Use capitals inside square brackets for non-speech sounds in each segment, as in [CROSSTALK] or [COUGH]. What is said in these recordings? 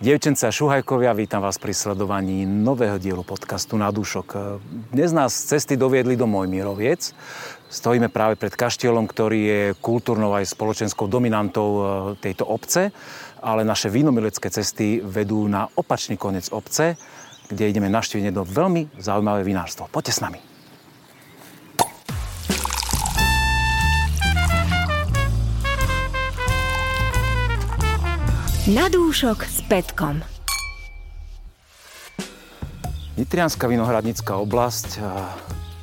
Dievčence a šuhajkovia, vítam vás pri sledovaní nového dielu podcastu Na dušok. Dnes nás cesty doviedli do Mojmiroviec. Stojíme práve pred kaštielom, ktorý je kultúrnou aj spoločenskou dominantou e, tejto obce, ale naše vínomilecké cesty vedú na opačný koniec obce, kde ideme navštíviť jedno veľmi zaujímavé vinárstvo. Poďte s nami. Na dúšok s Petkom. Nitrianská vinohradnícka oblasť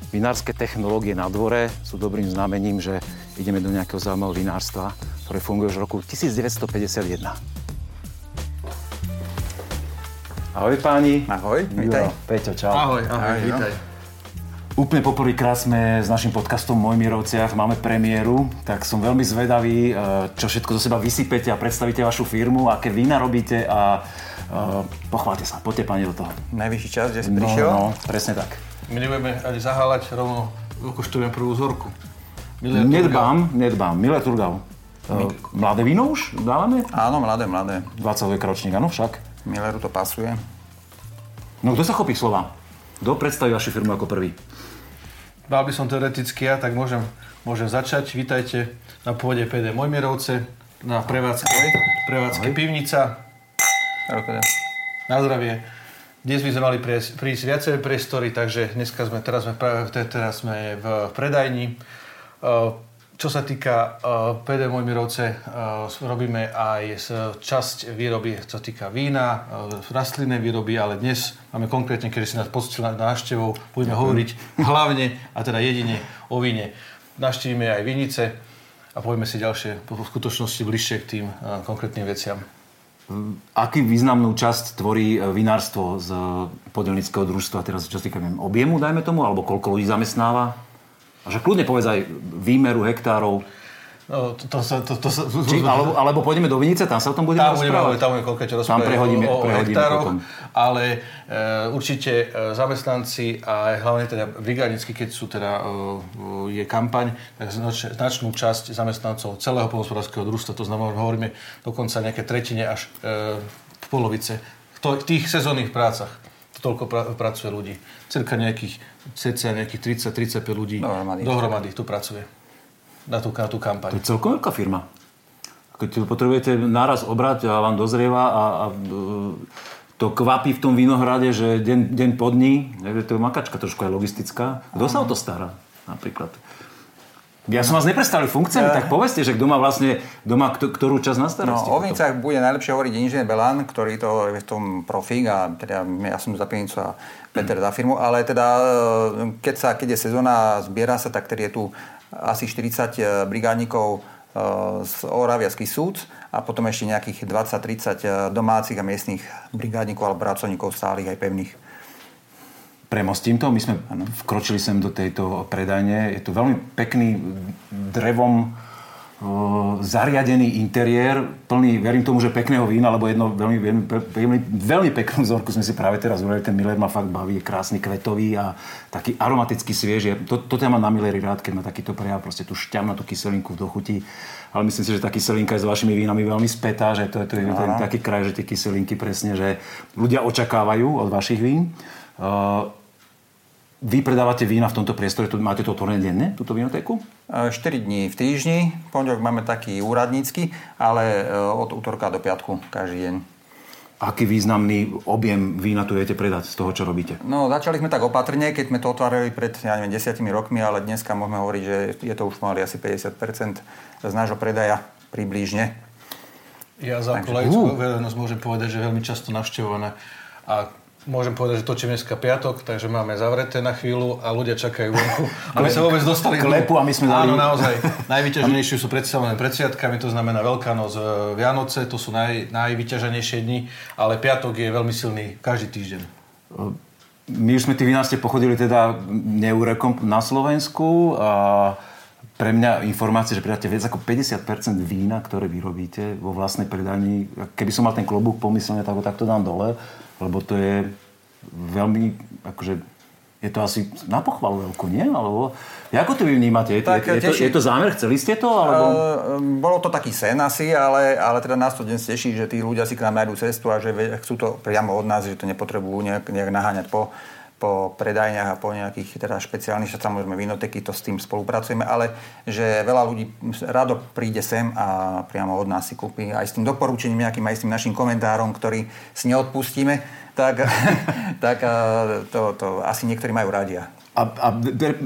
vinárske technológie na dvore sú dobrým znamením, že ideme do nejakého zaujímavého vinárstva, ktoré funguje už v roku 1951. Ahoj páni. Ahoj, vítaj. Peťo, čau. Ahoj, ahoj, ahoj vítaj. No. Úplne poprvýkrát sme s našim podcastom Mojmirovciach, máme premiéru, tak som veľmi zvedavý, e, čo všetko zo seba vysypete a predstavíte vašu firmu, aké vína robíte a uh, pochválte sa, poďte pani do toho. Najvyšší čas, kde si no, prišiel? No, presne tak. My nebudeme ani zaháľať, rovno ukoštujeme prvú vzorku. Nedbám, Turgal. nedbám. Miller Turgal. Uh, mladé víno už dávame? Áno, mladé, mladé. 22 ročník, áno však. Milleru to pasuje. No kto sa chopí slova? Kto predstaví vašu firmu ako prvý? Bál by som teoreticky ja, tak môžem, môžem začať. Vítajte na pôde PD Mojmierovce, na prevádzke, prevádzke pivnica. Na zdravie. Dnes by sme mali prísť viacej priestory, takže dneska sme, teraz sme, teraz sme v predajni. Čo sa týka uh, PD Mojmirovce, uh, robíme aj časť výroby, čo sa týka vína, uh, rastlinné výroby, ale dnes máme konkrétne, keď si nás postil na návštevou, budeme Ďakujem. hovoriť hlavne a teda jedine o víne. Naštívime aj vinice a povieme si ďalšie v skutočnosti bližšie k tým uh, konkrétnym veciam. Aký významnú časť tvorí vinárstvo z podelnického družstva, teraz čo sa týka objemu, dajme tomu, alebo koľko ľudí zamestnáva? A že kľudne povedz aj výmeru hektárov. No, to, to, to, to, to, Či, alebo, alebo pôjdeme do Vinice, tam sa o tom budeme tam rozprávať. Tam budeme koľko rozprávať prehodíme, o, o prehodíme hektároch, potom. ale e, určite e, zamestnanci a hlavne teda brigádnicky, keď sú teda, e, je kampaň, tak znač, značnú časť zamestnancov celého polnospodárskeho družstva, to znamená, hovoríme dokonca nejaké tretine až e, v polovice v tých sezónnych prácach toľko pra, pracuje ľudí. Cirka nejakých, cca nejakých 30-35 ľudí dohromady. dohromady tu pracuje na tú, na tú kampaň. To je celkom veľká firma. Keď potrebujete náraz obrať a vám dozrieva a, a to kvapí v tom vinohrade, že deň, deň pod dní, to je makačka trošku aj logistická. Kto sa o to stará napríklad? Ja som vás neprestavil funkciami, tak povedzte, že kto má vlastne, kto má ktorú časť na starosti. No, o Vinicách bude najlepšie hovoriť inžinier Belan, ktorý to je v tom profík a teda ja som za a Peter za firmu, ale teda e, keď, sa, keď je sezóna, zbiera sa, tak tedy je tu asi 40 e, brigádnikov z Oravia, z súd a potom ešte nejakých 20-30 domácich a miestnych brigádnikov alebo pracovníkov stálych aj pevných premostím to. My sme vkročili sem do tejto predajne. Je to veľmi pekný drevom zariadený interiér, plný, verím tomu, že pekného vína, lebo jedno veľmi, veľmi, veľmi, veľmi peknú vzorku sme si práve teraz urali. Ten Miller ma fakt baví, je krásny, kvetový a taký aromatický sviež. To, toto ja mám na Milleri rád, keď má takýto prejav, proste tú šťam na tú kyselinku v dochuti. Ale myslím si, že tá kyselinka je s vašimi vínami veľmi spätá, že to, to je to, taký kraj, že tie kyselinky presne, že ľudia očakávajú od vašich vín. Uh, vy predávate vína v tomto priestore, máte to otvorené denne, túto vinotéku? 4 e, dní v týždni, pondelok máme taký úradnícky, ale e, od útorka do piatku každý deň. Aký významný objem vína tu viete predať z toho, čo robíte? No, začali sme tak opatrne, keď sme to otvárali pred, ja neviem, desiatimi rokmi, ale dneska môžeme hovoriť, že je to už mali asi 50% z nášho predaja približne. Ja za laickú verejnosť môžem povedať, že veľmi často navštevované a Môžem povedať, že točím dneska piatok, takže máme zavreté na chvíľu a ľudia čakajú vonku, [LAUGHS] aby sa vôbec dostali klepu a my sme dali... Áno, naozaj. [LAUGHS] Najvyťaženejšie sú predstavené pred sviatkami, to znamená Veľká noc, e, Vianoce, to sú naj, najvyťaženejšie dni, ale piatok je veľmi silný každý týždeň. My už sme tých vinárstiev pochodili teda neurekom na Slovensku a pre mňa informácie, že pridáte viac ako 50% vína, ktoré vyrobíte vo vlastnej predani. Keby som mal ten klobúk pomyselne, tak ho takto dám dole lebo to je veľmi akože je to asi na pochvalu veľkú, nie? Alebo, ako to vy vnímate? Je, tak, je, je, to, je to zámer? Chceli ste to? Alebo... Uh, bolo to taký sen asi, ale, ale teda nás to dnes teší, že tí ľudia si k nám nájdú cestu a že chcú to priamo od nás, že to nepotrebujú nejak, nejak naháňať po, po predajniach a po nejakých teda špeciálnych, samozrejme vinoteky, to s tým spolupracujeme, ale že veľa ľudí rado príde sem a priamo od nás si kúpi aj s tým doporučením nejakým, aj s tým našim komentárom, ktorý si neodpustíme tak, [LAUGHS] tak to, to asi niektorí majú radi. A, a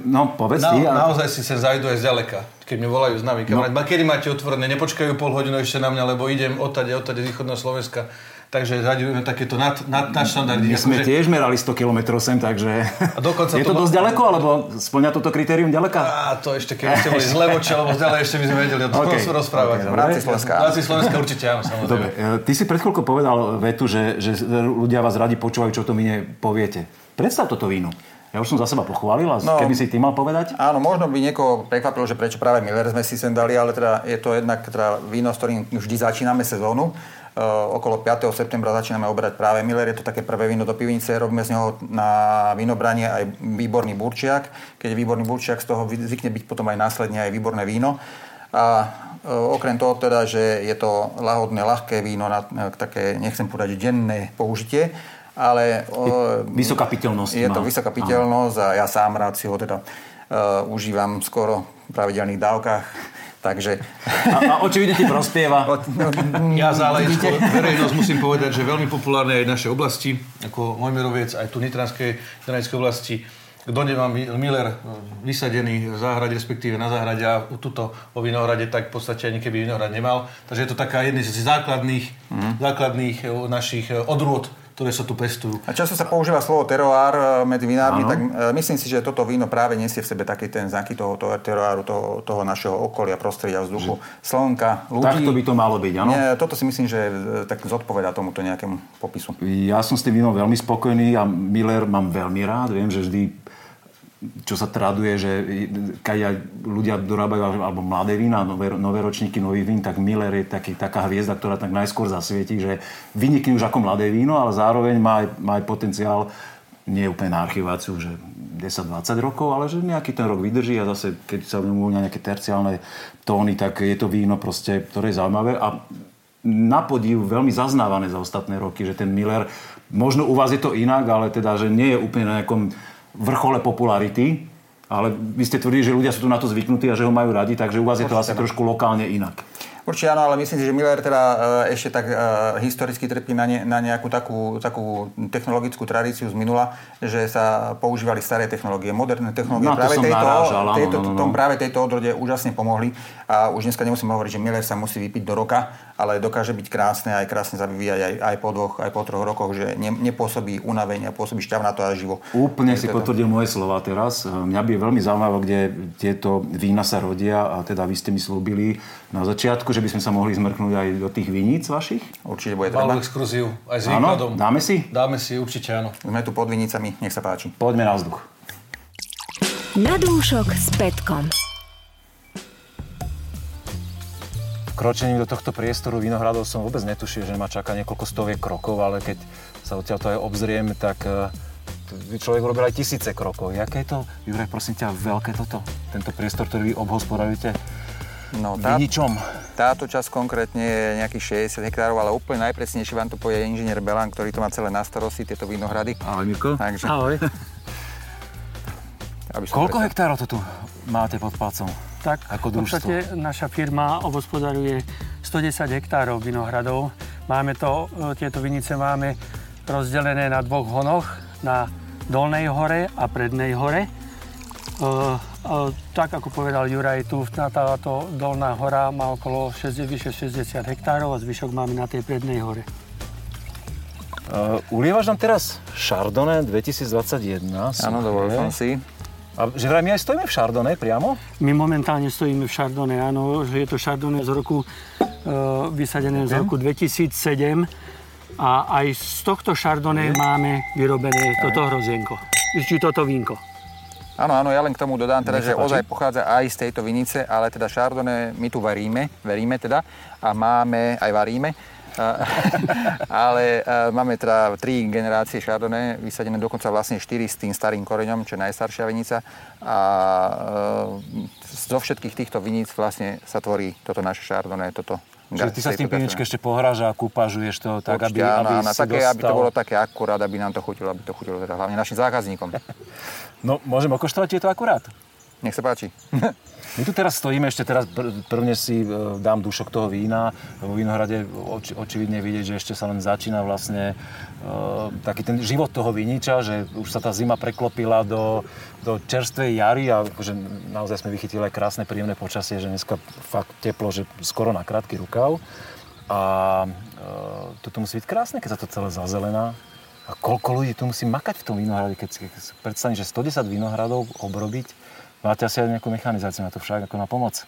no, povedz Na, ty. A... Naozaj si sa zajdu aj zďaleka. Keď mi volajú z nami no. kedy máte otvorené, nepočkajú pol hodinu ešte na mňa, lebo idem odtade, odtade z východného Slovenska. Takže zaďujeme takéto nad, nad, nad štandardy. My sme akože... tiež merali 100 km sem, takže... A dokonca [LAUGHS] je to, to dosť ďaleko, alebo splňa toto kritérium ďaleka? Á, to ešte, keby ste boli zle voči, alebo zďalej, ešte by sme vedeli o tom okay. rozprávať. Okay, Slovenska. V rámci Slovenska určite áno, samozrejme. Dobre, e, ty si pred chvíľkou povedal vetu, že, že ľudia vás radi počúvajú, čo to mi poviete. Predstav toto víno. Ja už som za seba pochválil a no, keby si ty mal povedať? Áno, možno by niekoho prekvapilo, že prečo práve Miller sme si sem dali, ale teda je to jednak teda víno, s ktorým vždy začíname sezónu. Eh, okolo 5. septembra začíname obrať práve Miller. Je to také prvé víno do pivnice. Robíme z neho na vínobranie aj výborný burčiak. Keď je výborný burčiak, z toho zvykne byť potom aj následne aj výborné víno. A eh, okrem toho teda, že je to lahodné, ľahké víno na také, nechcem povedať, denné použitie, ale... Je vysoká piteľnosť. Je to vysoká piteľnosť a ja sám rád si ho teda uh, užívam skoro v pravidelných dávkach Takže... A, a očividne ti prospieva. [LAUGHS] Ja za verejnosť musím povedať, že veľmi populárne aj v našej oblasti, ako Mojmeroviec, aj tu Nitranskej, Nitranskej oblasti. Kto nemá Miller vysadený v záhrade, respektíve na záhrade a tuto o vinohrade, tak v podstate ani keby vinohrad nemal. Takže je to taká jedna z základných, mm. základných eh, našich eh, odrôd ktoré sa tu pestujú. A často sa používa slovo teroár e, medzi vinármi, tak e, myslím si, že toto víno práve nesie v sebe taký ten znaky toho, toho teroáru, toho, toho našeho okolia, prostredia, vzduchu, slnka, ľudí. Takto by to malo byť, áno? Nie, toto si myslím, že e, tak zodpoveda tomuto nejakému popisu. Ja som s tým vínom veľmi spokojný a Miller mám veľmi rád. Viem, že vždy čo sa traduje, že keď ľudia dorábajú alebo mladé vína, nové, nové ročníky nových vín, tak Miller je taký, taká hviezda, ktorá tak najskôr zasvietí, že vynikne už ako mladé víno, ale zároveň má aj, má aj potenciál nie úplne na archiváciu, že 10-20 rokov, ale že nejaký ten rok vydrží a zase, keď sa v nejaké terciálne tóny, tak je to víno proste, ktoré je zaujímavé. A na podiv veľmi zaznávané za ostatné roky, že ten Miller, možno u vás je to inak, ale teda, že nie je úplne na nejakom vrchole popularity, ale vy ste tvrdili, že ľudia sú tu na to zvyknutí a že ho majú radi, takže u vás je to asi trošku lokálne inak. Určite áno, ale myslím si, že Miller teda uh, ešte tak uh, historicky trpí na, ne, na nejakú takú, takú technologickú tradíciu z minula, že sa používali staré technológie, moderné technológie. No, práve, tejto, narážal, tejto, no, no, no. práve tejto odrode úžasne pomohli a už dneska nemusím hovoriť, že Miller sa musí vypiť do roka, ale dokáže byť krásne aj krásne sa vyvíjať aj, aj po dvoch, aj po troch rokoch, že ne, nepôsobí unavenie a pôsobí šťavnato a živo. Úplne si teda... potvrdil moje slova teraz. Mňa by je veľmi zaujímavé, kde tieto vína sa rodia a teda vy ste mi slúbili na začiatku, že by sme sa mohli zmrknúť aj do tých viníc vašich? Určite bude treba. Malú exkluziu, aj s výkladom. dáme si? Dáme si, určite áno. Sme tu pod vinicami, nech sa páči. Poďme na vzduch. Na dúšok s Petkom. Kročením do tohto priestoru Vinohradov som vôbec netušil, že ma čaká niekoľko stoviek krokov, ale keď sa odtiaľ to aj obzriem, tak e, človek robil aj tisíce krokov. Jaké je to, Juraj, prosím ťa, veľké toto? Tento priestor, ktorý vy obhospodarujete? No, tá, Viničom. Táto časť konkrétne je nejakých 60 hektárov, ale úplne najpresnejšie vám to povie inžinier Belan, ktorý to má celé na starosti, tieto vinohrady. Ahoj, Mirko. Takže... Ahoj. [LAUGHS] Koľko hektárov to tu máte pod palcom? Tak, ako v podstate naša firma obospodaruje 110 hektárov vinohradov. Máme to, e, tieto vinice máme rozdelené na dvoch honoch, na Dolnej hore a Prednej hore. E, tak ako povedal Juraj, tu táto dolná hora má okolo 60, vyše 60 hektárov a zvyšok máme na tej prednej hore. Uh, ulievaš nám teraz Chardonnay 2021. Áno, dovolil som si. A že vraj my aj stojíme v Chardonnay priamo? My momentálne stojíme v Chardonnay, áno, že je to Chardonnay z roku, uh, vysadené z roku 2007 a aj z tohto Chardonnay máme vyrobené toto hrozienko, či toto vínko. Áno, áno, ja len k tomu dodám teda, že ozaj pochádza aj z tejto vinice, ale teda Chardonnay my tu varíme, veríme teda. A máme, aj varíme [LAUGHS] ale máme teda tri generácie Chardonnay, vysadené dokonca vlastne štyri s tým starým koreňom, čo je najstaršia vinica. A zo všetkých týchto viníc vlastne sa tvorí toto naše Chardonnay, toto Čiže ty sa s tým pivničke ešte pohráš a kúpažuješ to tak, Určite, aby, aby áno, si také, dostal... aby to bolo také akurát, aby nám to chutilo, aby to chutilo teda hlavne našim zákazníkom. No, môžem okoštovať tieto akurát? Nech sa páči. [LAUGHS] My tu teraz stojíme, ešte teraz pr- prvne si e, dám dušok toho vína. Vo Vinohrade oči, očividne vidieť, že ešte sa len začína vlastne e, taký ten život toho viniča, že už sa tá zima preklopila do, do čerstvej jary a že naozaj sme vychytili aj krásne, príjemné počasie, že dneska fakt teplo, že skoro na krátky rukav. A e, toto musí byť krásne, keď sa to celé zazelená. A koľko ľudí tu musí makať v tom vinohrade, keď si, predstavím, že 110 vinohradov obrobiť, Máte asi aj nejakú mechanizáciu na to však, ako na pomoc?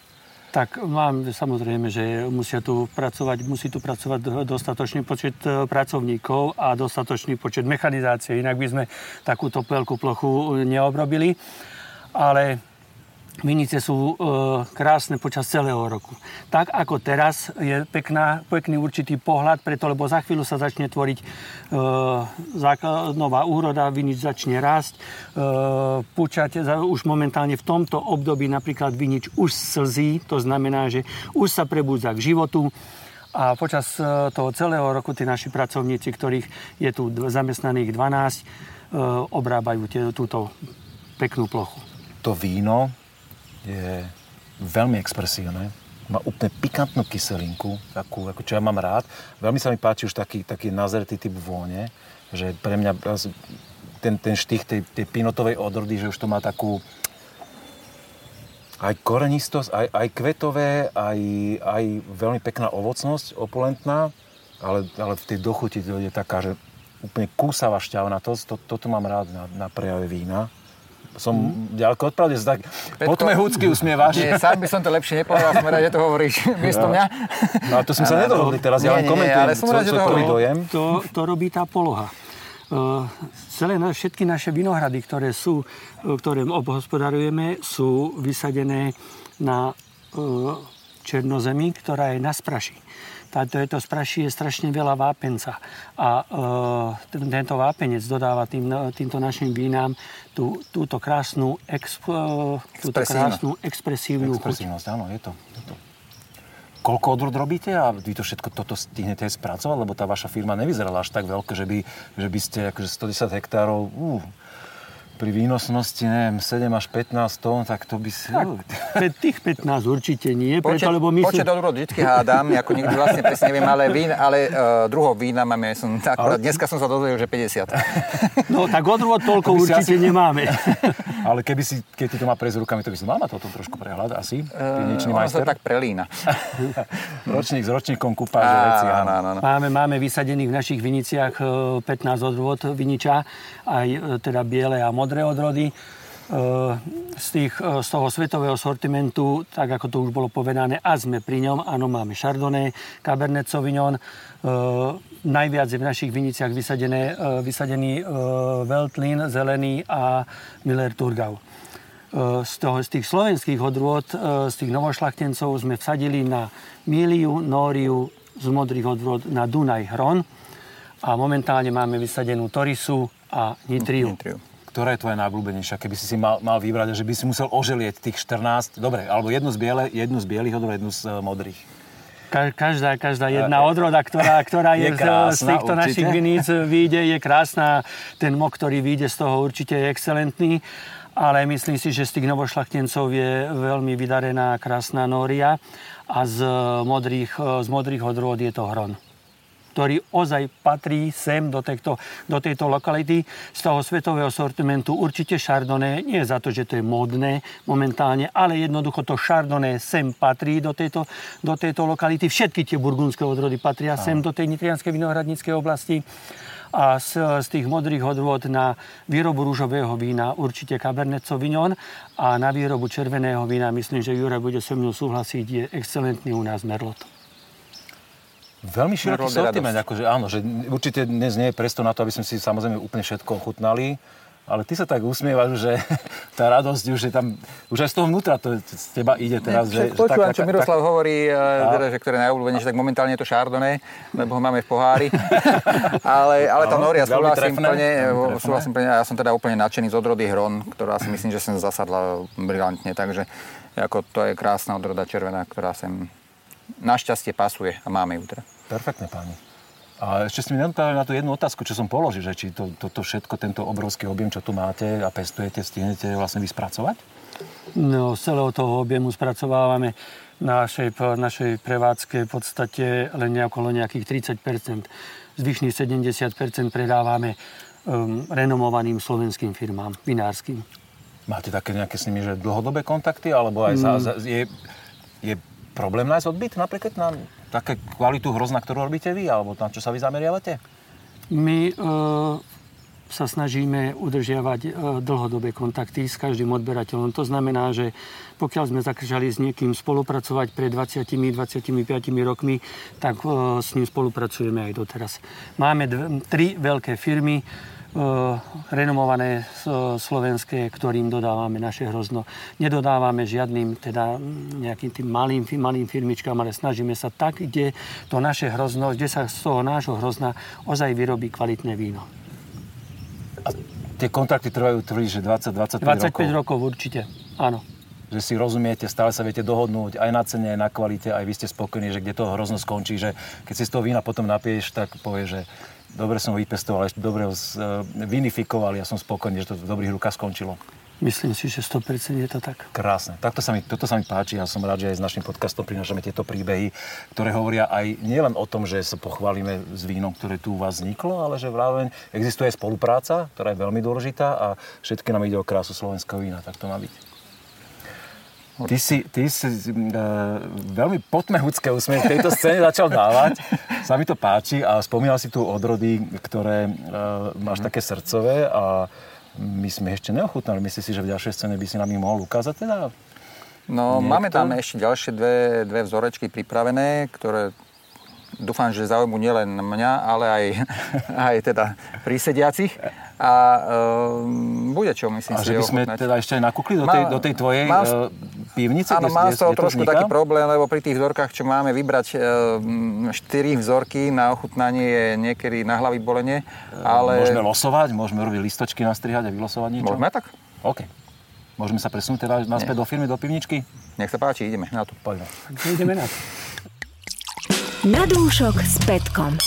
Tak mám samozrejme, že musia tu pracovať, musí tu pracovať dostatočný počet e, pracovníkov a dostatočný počet mechanizácie, inak by sme takúto veľkú plochu neobrobili. Ale Vinice sú e, krásne počas celého roku. Tak ako teraz je pekná, pekný určitý pohľad, preto lebo za chvíľu sa začne tvoriť e, nová úroda, vinič začne rásť, e, púčať už momentálne v tomto období napríklad vinič už slzí, to znamená, že už sa prebúdza k životu, a počas e, toho celého roku tí naši pracovníci, ktorých je tu zamestnaných 12, e, obrábajú túto peknú plochu. To víno je veľmi expresívne. Má úplne pikantnú kyselinku, takú, ako čo ja mám rád. Veľmi sa mi páči už taký, taký nazretý typ vône, že pre mňa ten, ten štých tej, tej pinotovej odrody, že už to má takú aj korenistosť, aj, aj kvetové, aj, aj veľmi pekná ovocnosť, opulentná, ale, ale v tej dochuti to je taká, že úplne kúsavá šťavnatosť. To, toto mám rád na, na prejave vína som mm. ďaleko od pravde, tak potme húcky usmievaš. Nie, sám by som to lepšie nepovedal, som rád, že to hovoríš [LAUGHS] miesto mňa. No a to sme sa [LAUGHS] nedohodli teraz, ja len komentujem ale som rád, že to, dojem. To, to robí tá poloha. Uh, celé na, všetky naše vinohrady, ktoré sú, uh, ktoré obhospodarujeme, sú vysadené na uh, černozemi, ktorá je na spraši táto je to spraší je strašne veľa vápenca. A e, tento vápenec dodáva tým, týmto našim vínám tú, túto krásnu, exp, e, túto krásnu expresívnu Expresívnosť, áno, je to. Je to. Koľko odrod robíte a vy to všetko toto stihnete spracovať? Lebo tá vaša firma nevyzerala až tak veľké, že by, že by ste akože 110 hektárov... Uh, pri výnosnosti, neviem, 7 až 15 tón, tak to by si... Tak, tých 15 určite nie, počet, preto, lebo my Počet odrod vždy hádam, ako nikdy vlastne presne neviem, ale, vín, ale uh, druhov vína máme, som, akurát ale... dneska som sa dozvedel, že 50. No tak odrod toľko určite asi... nemáme. [LAUGHS] ale keby si, keď ti to má prejsť rukami, to by si mal mať o tom trošku prehľad, asi? Uh, ono sa tak prelína. [LAUGHS] Ročník s ročníkom kúpáže veci. Áno, áno, áno. Máme, máme vysadených v našich viniciach 15 e, odrod viniča, aj e, teda biele a modré modré odrody. E, z, tých, e, z toho svetového sortimentu, tak ako to už bolo povedané, a sme pri ňom. Áno, máme Chardonnay, Cabernet Sauvignon. E, najviac je v našich viniciach vysadené, vysadený Veltlin, Zelený a Miller Turgau. Z, toho, z tých slovenských odrôd, z tých novošlachtencov sme vsadili na Miliu, Nóriu, z modrých odrôd na Dunaj Hron a momentálne máme vysadenú Torisu a Nitriu. Nitriu ktorá je tvoja najobľúbenejšia, keby si si mal, mal vybrať, že by si musel oželieť tých 14, dobre, alebo jednu z, biele, jednu z bielých odrod, jednu z uh, modrých. Každá, každá jedna odroda, ktorá, [LAUGHS] ktorá je, je krásna, z týchto určite. našich viníc vyjde, je krásna. Ten mok, ktorý vyjde z toho, určite je excelentný. Ale myslím si, že z tých novošlachtencov je veľmi vydarená krásna Nória a z modrých, z modrých odrôd je to Hron ktorý ozaj patrí sem do, tejto, do tejto lokality z toho svetového sortimentu. Určite Chardonnay, nie za to, že to je modné momentálne, ale jednoducho to Chardonnay sem patrí do tejto, do tejto lokality. Všetky tie burgundské odrody patria sem do tej nitrianskej vinohradníckej oblasti a z, z tých modrých odrôd na výrobu rúžového vína určite Cabernet Sauvignon a na výrobu červeného vína, myslím, že Jura bude so mnou súhlasiť, je excelentný u nás Merlot. Veľmi široký sortiment, akože áno, že určite dnes nie je presto na to, aby sme si samozrejme úplne všetko ochutnali. ale ty sa tak usmievaš, že [LAUGHS] tá radosť už je tam, už aj z toho vnútra to z teba ide teraz. Ne, že, počúvam, čo Miroslav tak, hovorí, a... teda, že ktoré najobľúbenejšie, tak momentálne je to Chardonnay, lebo ho máme v pohári. [LAUGHS] ale, ale tá Noria súhlasím plne, súhlasím plne, ja som teda úplne nadšený z odrody Hron, ktorá si myslím, že som zasadla brilantne, takže ako to je krásna odroda červená, ktorá sem našťastie pasuje a máme ju teda. Perfektne, páni. A ešte ste mi neodpovedali na tú jednu otázku, čo som položil, že či to, toto všetko, tento obrovský objem, čo tu máte a pestujete, stihnete vlastne vyspracovať? No, z celého toho objemu spracovávame našej, našej prevádzke v podstate len okolo nejakých 30% Zvyšných 70 predávame um, renomovaným slovenským firmám, vinárským. Máte také nejaké s nimi, že dlhodobé kontakty, alebo aj mm. za, za, je, je problém nájsť odbyt napríklad na také kvalitu hrozna, ktorú robíte vy, alebo na čo sa vy zameriavate? My e, sa snažíme udržiavať e, dlhodobé kontakty s každým odberateľom. To znamená, že pokiaľ sme začali s niekým spolupracovať pred 20-25 rokmi, tak e, s ním spolupracujeme aj doteraz. Máme dve, tri veľké firmy, renomované slovenské, ktorým dodávame naše hrozno. Nedodávame žiadnym teda nejakým tým malým, malým firmičkám, ale snažíme sa tak, kde to naše hrozno, kde sa z toho nášho hrozna ozaj vyrobí kvalitné víno. A tie kontakty trvajú, tvrdí, že 20-25 rokov? 25 rokov určite, áno že si rozumiete, stále sa viete dohodnúť aj na cene, aj na kvalite, aj vy ste spokojní, že kde to hrozno skončí, že keď si z toho vína potom napieš, tak povie, že dobre som ho vypestoval, ešte dobre ho uh, vinifikoval, ja som spokojný, že to v dobrých rukách skončilo. Myslím si, že 100% je to tak. Krásne. Takto sa mi, toto sa mi páči. Ja som rád, že aj s našim podcastom prinášame tieto príbehy, ktoré hovoria aj nielen o tom, že sa pochválime s vínom, ktoré tu u vás vzniklo, ale že zároveň existuje aj spolupráca, ktorá je veľmi dôležitá a všetky nám ide o krásu slovenského vína. Tak to má byť. Ty si, ty si uh, veľmi potmehúcké úsmevy v tejto scéne začal dávať. Sa mi to páči a spomínal si tu odrody, ktoré uh, máš také srdcové a my sme ešte neochutnali. Myslíš si, že v ďalšej scéne by si nám ich mohol ukázať teda? No, Niekto? máme tam ešte ďalšie dve, dve vzorečky pripravené, ktoré dúfam, že zaujímu nielen mňa, ale aj, [LAUGHS] aj teda prísediacich. A um, bude čo, myslím a si. A že by sme ochutnať. teda ešte nakúkli do tej, do tej tvojej mám, uh, pivnice? Áno, mám z toho trošku taký problém, lebo pri tých vzorkách, čo máme vybrať uh, 4 vzorky na ochutnanie je niekedy na hlavy bolenie. Ale... Môžeme losovať, môžeme robiť listočky, nastrihať a vylosovať niečo? Môžeme tak. OK. Môžeme sa presunúť teda naspäť Nie. do firmy, do pivničky? Nech sa páči, ideme na to. Poďme. Ideme na to. Na dúšok s Petkom.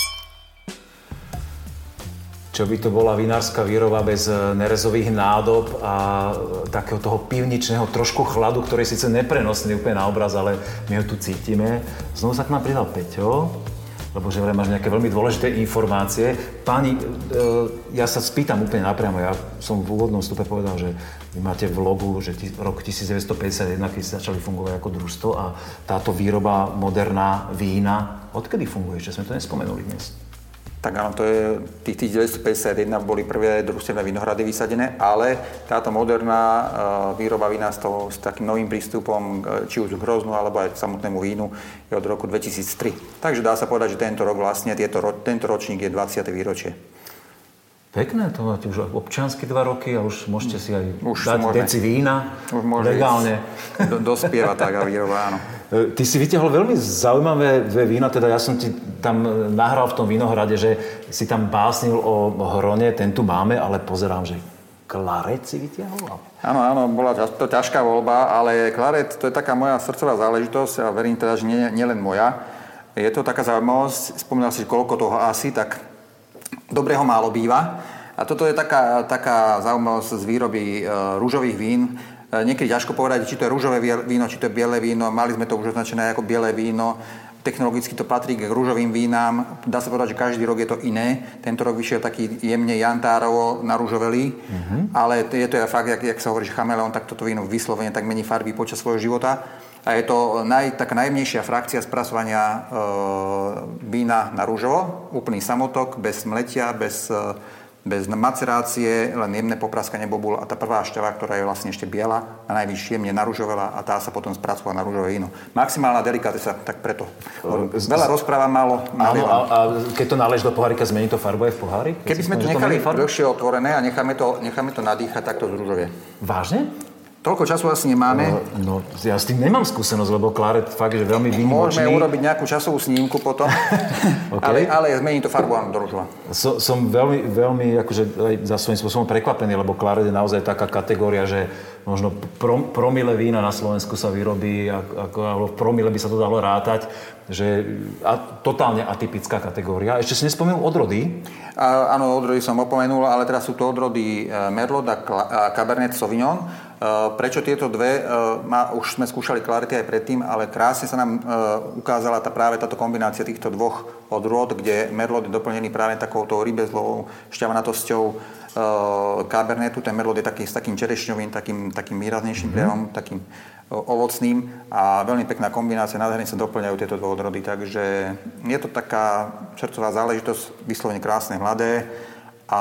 Čo by to bola vinárska výroba bez e, nerezových nádob a e, takého toho pivničného trošku chladu, ktorý je síce neprenosný úplne na obraz, ale my ho tu cítime. Znovu sa k nám pridal Peťo, lebo že máš nejaké veľmi dôležité informácie. Páni, e, ja sa spýtam úplne napriamo. Ja som v úvodnom stupe povedal, že vy máte v logu, že rok 1951, keď ste začali fungovať ako družstvo a táto výroba moderná vína, odkedy funguje? Ešte sme to nespomenuli dnes. Tak áno, to je, tých 1951 boli prvé družstevné vinohrady vysadené, ale táto moderná uh, výroba vína s, toho, s takým novým prístupom, či už k hroznu, alebo aj k samotnému vínu, je od roku 2003. Takže dá sa povedať, že tento rok vlastne, tieto, tento ročník je 20. výročie. Pekné, to máte už občiansky dva roky a už môžete si aj už dať môžeme, deci vína už legálne. Do, dospieva tak a výroba, áno. [LAUGHS] E, ty si vytiahol veľmi zaujímavé dve vína, teda ja som ti tam nahral v tom vínohrade, že si tam básnil o hrone, ten tu máme, ale pozerám, že klaret si vytiahol? Áno, áno, bola to ťažká voľba, ale klaret to je taká moja srdcová záležitosť a verím teda, že nie, nie moja. Je to taká zaujímavosť, spomínal si, koľko toho asi, tak dobrého málo býva. A toto je taká, taká zaujímavosť z výroby e, rúžových vín. E, niekedy ťažko povedať, či to je rúžové víno, či to je biele víno. Mali sme to už označené ako biele víno. Technologicky to patrí k rúžovým vínám. Dá sa povedať, že každý rok je to iné. Tento rok vyšiel taký jemne jantárovo na rúžovelý. Mm-hmm. Ale je to ja fakt, jak, jak sa hovorí, že chameleon, tak toto víno vyslovene tak mení farby počas svojho života. A je to naj, taká najjemnejšia frakcia spracovania e, vína na rúžovo. Úplný samotok, bez mletia, bez e, bez macerácie, len jemné popraskanie bobul a tá prvá šťava, ktorá je vlastne ešte biela a najvyššie jemne naružovela a tá sa potom spracová na rúžové víno. Maximálna delikatesa, tak preto. Veľa rozpráva, málo. Áno, a, a, keď to nálež do pohárika, zmení to farbu aj v pohári? Keby sme to nechali dlhšie otvorené a necháme to, necháme to nadýchať, tak to zružovie. Vážne? Toľko času asi nemáme. No, no, ja s tým nemám skúsenosť, lebo Klaret fakt, že veľmi výnimočný. Môžeme urobiť nejakú časovú snímku potom, [LAUGHS] okay. ale, ale zmení to farbu do rúžova. So, som veľmi, veľmi akože aj za svojím spôsobom prekvapený, lebo Klaret je naozaj taká kategória, že možno prom, promile vína na Slovensku sa vyrobí, ako, alebo v promile by sa to dalo rátať, že a, totálne atypická kategória. Ešte si nespomenul odrody? A, áno, odrody som opomenul, ale teraz sú to odrody e, Merlot a, a Cabernet Sauvignon. Eh, prečo tieto dve? Eh, už sme skúšali klarity aj predtým, ale krásne sa nám eh, ukázala tá, práve táto kombinácia týchto dvoch odrôd, kde Merlot je doplnený práve takouto rybezlovou šťavnatosťou Cabernetu. Ten Merlot je taký, s takým čerešňovým, takým, takým výraznejším prejavom, mm-hmm. takým ovocným a veľmi pekná kombinácia, nádherne sa doplňajú tieto dve odrody, takže je to taká srdcová záležitosť, vyslovene krásne, mladé a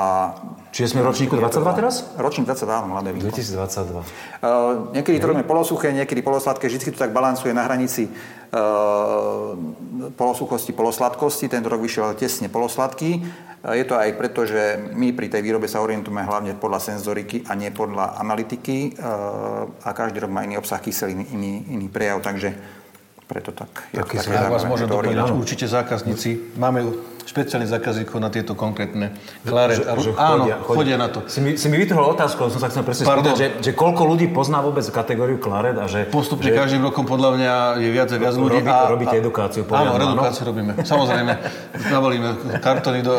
Čiže sme ročníku 22 teraz? Ročník 22, áno, mladé víno. 2022. Uh, niekedy to robíme polosuché, niekedy polosladké, vždy to tak balansuje na hranici uh, polosuchosti, polosladkosti. Tento rok vyšiel tesne polosladký. Uh, je to aj preto, že my pri tej výrobe sa orientujeme hlavne podľa senzoriky a nie podľa analytiky uh, a každý rok má iný obsah kyseliny, iný, iný prejav, takže preto tak. Taký ja vás môžem doplniť. Určite zákazníci. Máme špeciálnych zákazníkov na tieto konkrétne klaret. Že, že áno, chodia, chodia na to. Si mi, si mi vytrhol otázku, som sa chcel presne spýtať, že, že koľko ľudí pozná vôbec kategóriu klaret a že... Postupne že, každým rokom podľa mňa je viac a viac ľudí. Robí, a, robíte edukáciu. Áno, edukáciu robíme. Samozrejme, navolíme kartony do,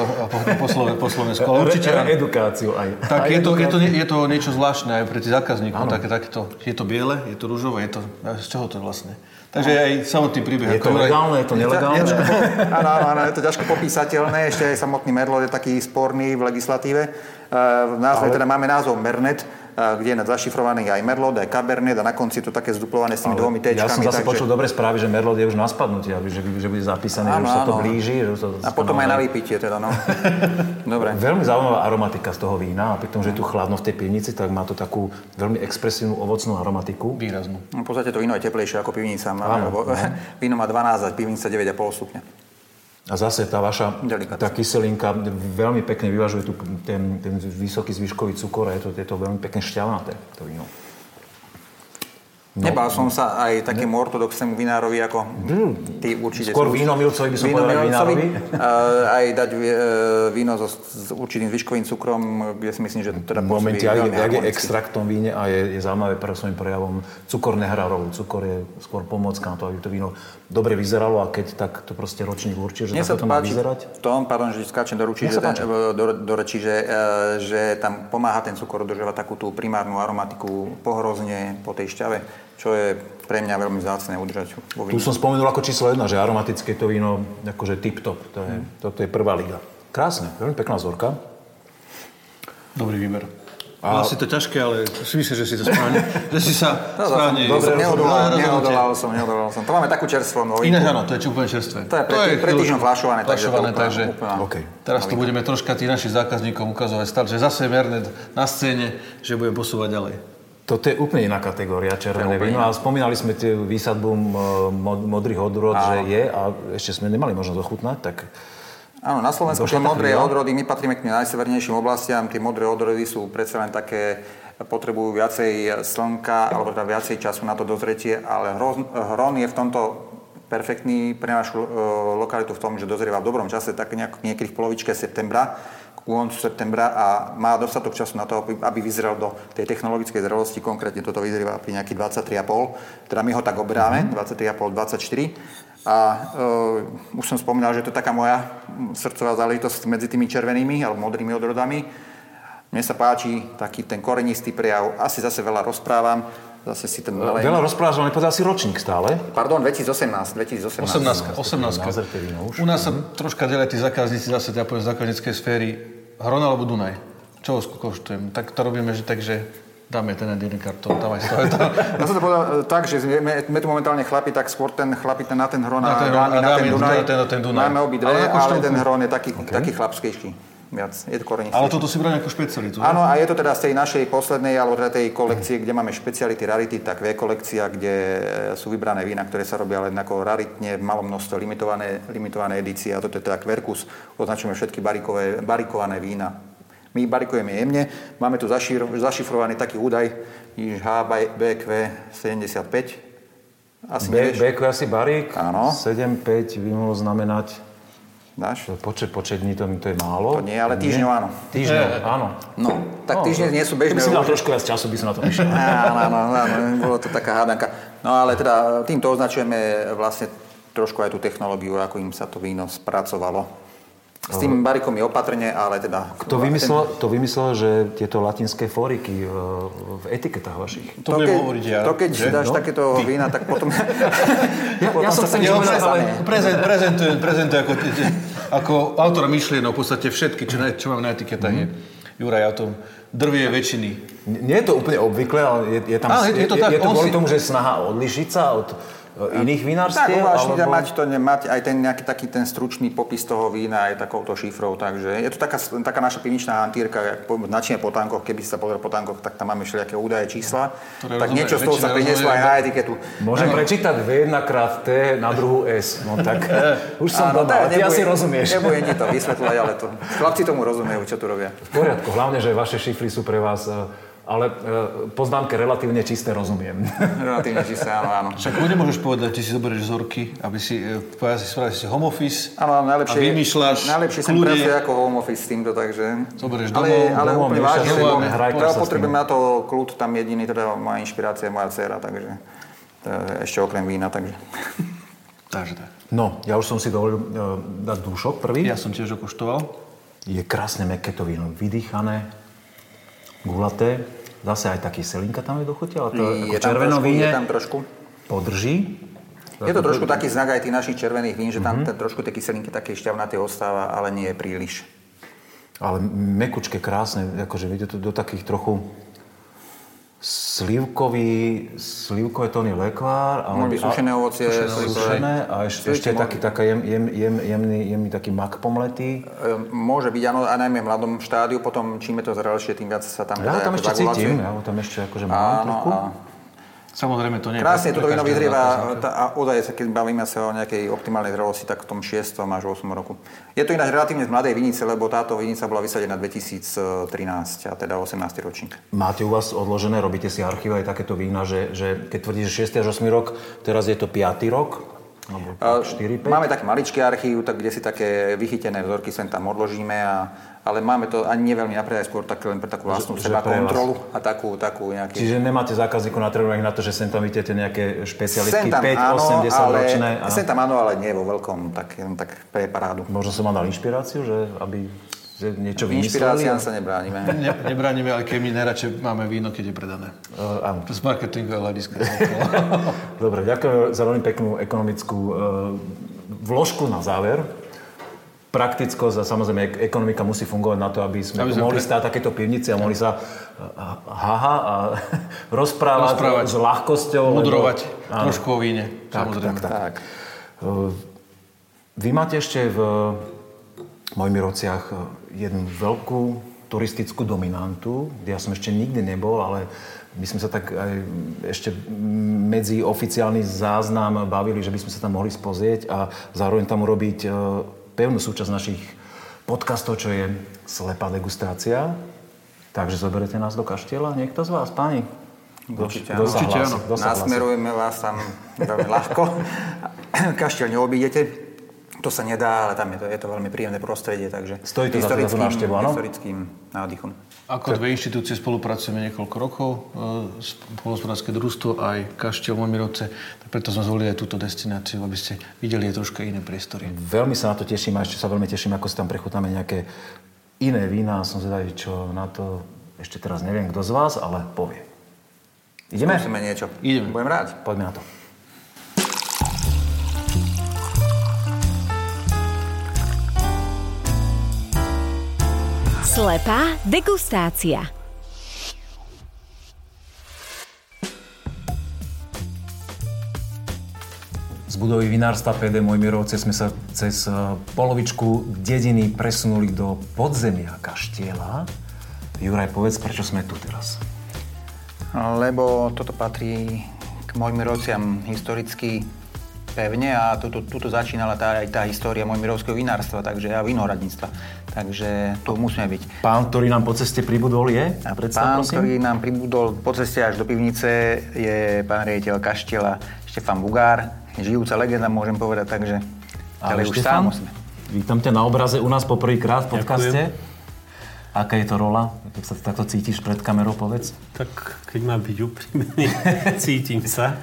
po, Slove, po Slovensku. Ale určite, Re, edukáciu aj. Tak aj je, to, je, to, je to niečo zvláštne aj pre tých zákazníkov. Také, takéto, je to biele, je to rúžové, je to, z čoho to vlastne? Takže aj samotný príbeh. Je to legálne, je to nelegálne? [LAUGHS] Áno, áno, je to ťažko popísateľné. Ešte aj samotný Merlot je taký sporný v legislatíve. V názve Ale... teda máme názov Mernet, kde je zašifrovaný aj Merlot, aj Cabernet a na konci to také zduplované s tými Ale dvomi téčkami. Ja som zase takže... počul dobré správy, že Merlot je už na spadnutie, že, že bude zapísané, áno, že už sa to blíži. Že to a potom aj na vypitie teda, no. [LAUGHS] Dobre. Veľmi zaujímavá aromatika z toho vína a pri tom, že je tu chladno v tej pivnici, tak má to takú veľmi expresívnu ovocnú aromatiku. Výraznú. No, v podstate to víno je teplejšie ako pivnica. Áno, lebo [LAUGHS] víno má 12 a pivnica 9,5 stupňa. A zase tá vaša tá kyselinka veľmi pekne vyvažuje tu, ten, ten vysoký zvyškový cukor a je to, je to veľmi pekne šťavnaté, to víno. No, Nebal som sa aj takému ne... ortodoxnému vinárovi ako mm. ty určite. Skôr vínomilcovi by som povedal vinárovi. aj dať e, víno so, s určitým zvyškovým cukrom, kde si myslím, že teda Momente, ak, ak je extrakt v tom víne a je, je zaujímavé svojím prejavom, cukor nehrá rolu. Cukor je skôr pomocka na to, aby to víno dobre vyzeralo a keď tak to proste ročník určí, že Mne to má vyzerať. Tom, pardon, že skáčem do, ruči, že ten, do, do rečí, že, e, že tam pomáha ten cukor udržovať takú tú primárnu aromatiku pohrozne po tej šťave čo je pre mňa veľmi vzácne udržať vo víne. Tu som spomenul ako číslo jedna, že aromatické to víno akože tip-top. To je, mm. toto je prvá liga. Krásne, veľmi pekná vzorka. Dobrý výber. A... Asi to ťažké, ale si myslím, že si to správne, [LAUGHS] že si sa no, správne... Dobre, neodolal, neodolal som, neodolal som. To máme takú čerstvú novinku. Ináč áno, to je úplne čerstvé. To je pre, to je pre týždňom flašované, flašované, takže, úplná, okay. teraz to budeme troška tým našim zákazníkom ukazovať stále, že zase Mernet na scéne, že budeme posúvať ďalej. Toto je úplne iná kategória červené víno. A spomínali sme tie výsadbu modrých odrod, že je a ešte sme nemali možnosť ochutnať, tak... Áno, na Slovensku tie modré odrody, my patríme k najsevernejším oblastiam, tie modré odrody sú predsa len také, potrebujú viacej slnka, alebo teda viacej času na to dozretie, ale hron je v tomto perfektný pre našu e, lokalitu v tom, že dozrieva v dobrom čase, tak nejak, niekedy v polovičke septembra koncu septembra a má dostatok času na to, aby vyzrel do tej technologickej zrelosti. Konkrétne toto vyzrieva pri nejakých 23,5. Teda my ho tak oberáme, 23,5, 24. A uh, už som spomínal, že to je taká moja srdcová záležitosť medzi tými červenými alebo modrými odrodami. Mne sa páči taký ten korenistý prejav. Asi zase veľa rozprávam. Zase si ten veľa... Veľa rozprávaš, ale nepovedal si ročník stále. Pardon, 2018. 2018. 18. 18. U nás sa troška delia tí zákazníci zase, teda poviem, z zákazníckej sféry Hron alebo Dunaj? Čo koštujem? Tak to robíme, že takže dáme ten jeden kartón, dávaj toho. Ja som to povedal e, tak, že sme, sme tu momentálne chlapi, tak skôr ten chlapi ten na ten Hron a, dámy, na ten, Dunaj. Ten, ten Dunaj. Máme obidve, ale, ale ten Hron je taký, okay. taký chlapskejší. viac. Je to korenisté. Ale toto si brali ako špecialitu. Áno, a je to teda z tej našej poslednej, alebo teda tej kolekcie, kde máme špeciality rarity, tak je kolekcia, kde sú vybrané vína, ktoré sa robia len ako raritne, v malom množstve limitované, limitované edície. A toto je teda Quercus. Označujeme všetky barikové, barikované vína. My barikujeme jemne. Máme tu zašir, zašifrovaný taký údaj, HBQ 75. Asi B, BQ asi barík. Áno. 7-5 by mohlo znamenať Dáš? Počet, počet dní to, to je málo. To nie, ale týždňov áno. Týždňov, áno. No, tak týždne nie sú bežné. Keby si dal trošku viac času, by som na to išiel. [LAUGHS] Áno, áno, áno, bolo to taká hádanka. No ale teda týmto označujeme vlastne trošku aj tú technológiu, ako im sa to víno spracovalo. S tým barikom je opatrne, ale teda... Kto vymyslel, to vymyslel, že tieto latinské fóriky v, v etiketách vašich? To, to, keď, hovoriť ja. To keď že? dáš no? takéto Ty. vína, tak potom... [LAUGHS] ja, potom ja som sa povedať, ale prezent, prezentuje, prezentuje ako, ako autor myšlienok, v podstate všetky, čo, čo mám na etiketách, mm. je Juraj o tom drvie väčšiny. Nie je to úplne obvyklé, ale je, je tam... Ale je, je, to, tak, je, je to kvôli si... tomu, že snaha odlišiť sa od iných vinárstiev? Tak uvážne alebo... mať, to, mať aj ten nejaký taký ten stručný popis toho vína aj takouto šifrou, takže je to taká, taká naša pivničná hantírka, načne po tankoch, keby sa pozrel po tankoch, tak tam máme všelijaké údaje, čísla, Ktoré tak rozumie, niečo z toho sa prinieslo aj na etiketu. Môžem prečítať V jedna krát T na druhú S, no tak [LAUGHS] už som doma, ale ty asi rozumieš. Nebudem ti to [LAUGHS] vysvetľovať, ale to, chlapci tomu rozumejú, čo tu robia. V poriadku, hlavne, že vaše šifry sú pre vás eh, ale e, poznámke relatívne čisté rozumiem. [LAUGHS] Relatívne čisté, áno, áno. Však kľudne môžeš povedať, ty si zoberieš vzorky, aby si, e, si, spravil si home office áno, najlepšie, a vymýšľaš Najlepšie som pracuje ako home office s týmto, takže... Zoberieš domov, ale, ale domov, úplne vážne, lebo ja potrebujem na to kľud, tam jediný, teda moja inšpirácia je moja dcera, takže to je ešte okrem vína, takže... [LAUGHS] Takže tak. No, ja už som si dovolil uh, dať dúšok prvý. Ja som tiež okoštoval. Je krásne meké to víno, vydýchané, gulaté. Zase aj taký selinka tam je do chuti, ale to je, ako červeno víne je tam trošku. podrží. Je to trošku taký znak aj tých našich červených vín, že tam mm-hmm. ten trošku také kyselinky také šťavnaté ostáva, ale nie je príliš. Ale mekučke, krásne, akože vidíte to do takých trochu slivkový, slivkové tóny lekvár. Ale, sušené ovocie. Sušené a ešte, ešte taký taká jem, jem, jem, jemný, jemný taký mak pomletý. E, môže byť, áno, a najmä v mladom štádiu, potom čím je to zrelšie, tým viac sa tam... Ja tam ešte cítim, ja tam ešte akože mám áno, trochu. Samozrejme, to nie Krásne, toto víno vyzrieva a údaje sa, keď bavíme sa o nejakej optimálnej zrelosti, tak v tom 6. až 8. roku. Je to ináč relatívne z mladej vinice, lebo táto vinica bola vysadená 2013, a teda 18. ročník. Máte u vás odložené, robíte si archív aj takéto vína, že, že keď tvrdíte, že 6. až 8. rok, teraz je to 5. rok? 4, 5? Máme taký maličký archív, tak, kde si také vychytené vzorky sem tam odložíme a ale máme to ani neveľmi na predaj, skôr tak len pre takú vlastnú že, seba kontrolu a takú, takú nejaký... Čiže nemáte zákazníkov na na to, že sem tam vidíte nejaké špecialistky 5, 80 ročné? A... Sem tam áno, ale nie vo veľkom, tak, len tak pre parádu. Možno som vám dal inšpiráciu, že aby že niečo vymysleli? Inšpiráciám sa nebránime. [LAUGHS] Ne, nebránime, ale keď my najradšej máme víno, keď je predané. Uh, áno. To z marketingové hľadiska. [LAUGHS] Dobre, ďakujem za veľmi peknú ekonomickú uh, vložku na záver praktickosť a samozrejme ekonomika musí fungovať na to, aby sme, aby sme mohli pre... stáť takéto pivnice a mohli sa haha a [LAUGHS] rozprávať, rozprávať s ľahkosťou. Mudrovať lebo, trošku o víne. Tak, tak, tak. tak. Vy máte ešte v Mojmirovciach jednu veľkú turistickú dominantu, kde ja som ešte nikdy nebol, ale my sme sa tak aj ešte medzi oficiálny záznam bavili, že by sme sa tam mohli spozrieť a zároveň tam urobiť pevnú súčasť našich podcastov, čo je slepá degustácia. Takže zoberete nás do kaštieľa, niekto z vás, páni? Určite áno. Určite áno. Nasmerujeme vás tam veľmi ľahko. [LAUGHS] Kaštiel neobídete. To sa nedá, ale tam je to, je to veľmi príjemné prostredie, takže Stojí to za tú návštevu, áno? Historickým nádychom. Ako dve inštitúcie spolupracujeme niekoľko rokov, e, Polospodárske družstvo aj Kaštiel Momirovce, preto sme zvolili aj túto destináciu, aby ste videli aj troška iné priestory. Veľmi sa na to teším a ešte sa veľmi teším, ako si tam prechutnáme nejaké iné vína. Som zvedavý, čo na to ešte teraz neviem, kto z vás, ale povie. Ideme? Skúsime niečo. Ideme. Budem rád. Poďme na to. Slepá degustácia. S budovy vinárstva PD Mojmirovce sme sa cez e, polovičku dediny presunuli do podzemia kaštieľa. Juraj, povedz, prečo sme tu teraz? Lebo toto patrí k Mojmirovciam historicky pevne a tuto, tuto začínala tá, aj tá história mojmirovského vinárstva takže, a vinohradníctva. Takže tu musíme byť. Pán, ktorý nám po ceste pribudol je? A predstav, pán, prosím. ktorý nám pribudol po ceste až do pivnice je pán riaditeľ Kaštela Štefan Bugár. Žijúca legenda, môžem povedať, takže ale už sám musíme. Vítam ťa na obraze u nás poprvýkrát v podcaste. Ďakujem. Aká je to rola? Keď sa takto cítiš pred kamerou, povedz. Tak keď mám byť úprimný, [LAUGHS] cítim sa.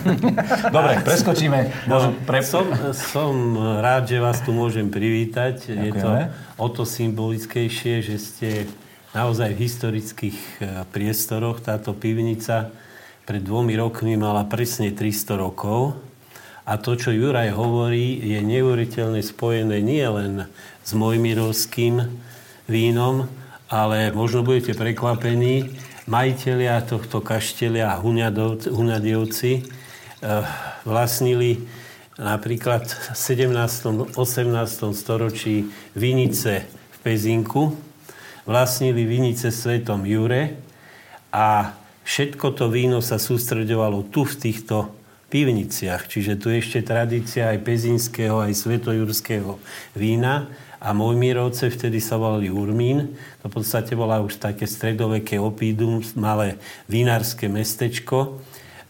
[LAUGHS] Dobre, preskočíme. No, pre... som, som rád, že vás tu môžem privítať. Ďakujeme. Je to o to symbolickejšie, že ste naozaj v historických e, priestoroch. Táto pivnica pred dvomi rokmi mala presne 300 rokov. A to, čo Juraj hovorí, je neuveriteľne spojené nie len s Mojmirovským, vínom, ale možno budete prekvapení, majiteľia tohto kaštelia Huňadiovci eh, vlastnili napríklad v 17. 18. storočí vinice v Pezinku, vlastnili vinice svetom Jure a všetko to víno sa sústredovalo tu v týchto pivniciach. Čiže tu ešte tradícia aj pezinského, aj svetojurského vína a Mojmírovce vtedy sa volali Urmín. To v podstate bola už také stredoveké opídum, malé vinárske mestečko.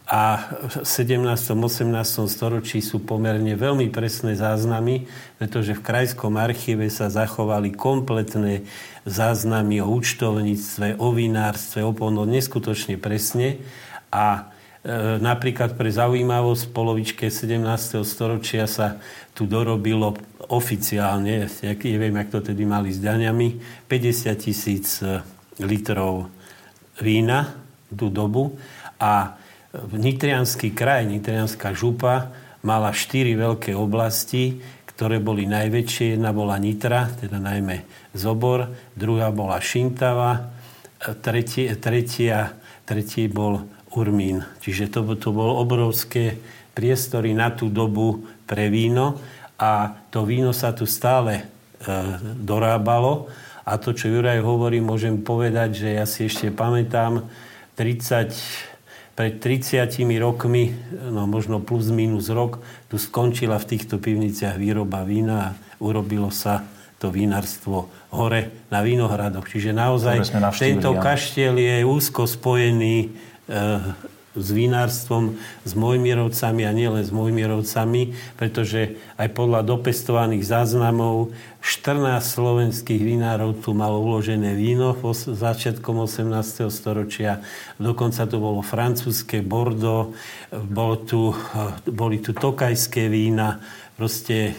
A v 17. 18. storočí sú pomerne veľmi presné záznamy, pretože v Krajskom archíve sa zachovali kompletné záznamy o účtovníctve, o vinárstve, o polno neskutočne presne. A E, napríklad pre zaujímavosť v polovičke 17. storočia sa tu dorobilo oficiálne, neviem, jak to tedy mali s daňami, 50 tisíc e, litrov vína tú dobu a Nitrianský kraj, Nitrianská župa mala štyri veľké oblasti, ktoré boli najväčšie. Jedna bola Nitra, teda najmä Zobor, druhá bola Šintava, e, tretia, tretia, tretí bol Urmín. Čiže to, to bolo obrovské priestory na tú dobu pre víno a to víno sa tu stále e, dorábalo a to, čo Juraj hovorí, môžem povedať, že ja si ešte pamätám 30 pred 30 rokmi, no možno plus minus rok, tu skončila v týchto pivniciach výroba vína a urobilo sa to vínarstvo hore na Vinohradoch. Čiže naozaj tento kaštiel je úzko spojený Eh, s vinárstvom, s Mojmierovcami a nielen s Mojmierovcami, pretože aj podľa dopestovaných záznamov 14 slovenských vinárov tu malo uložené víno v začiatkom 18. storočia. Dokonca to bolo francúzske Bordeaux, bolo tu, eh, boli tu tokajské vína, proste e,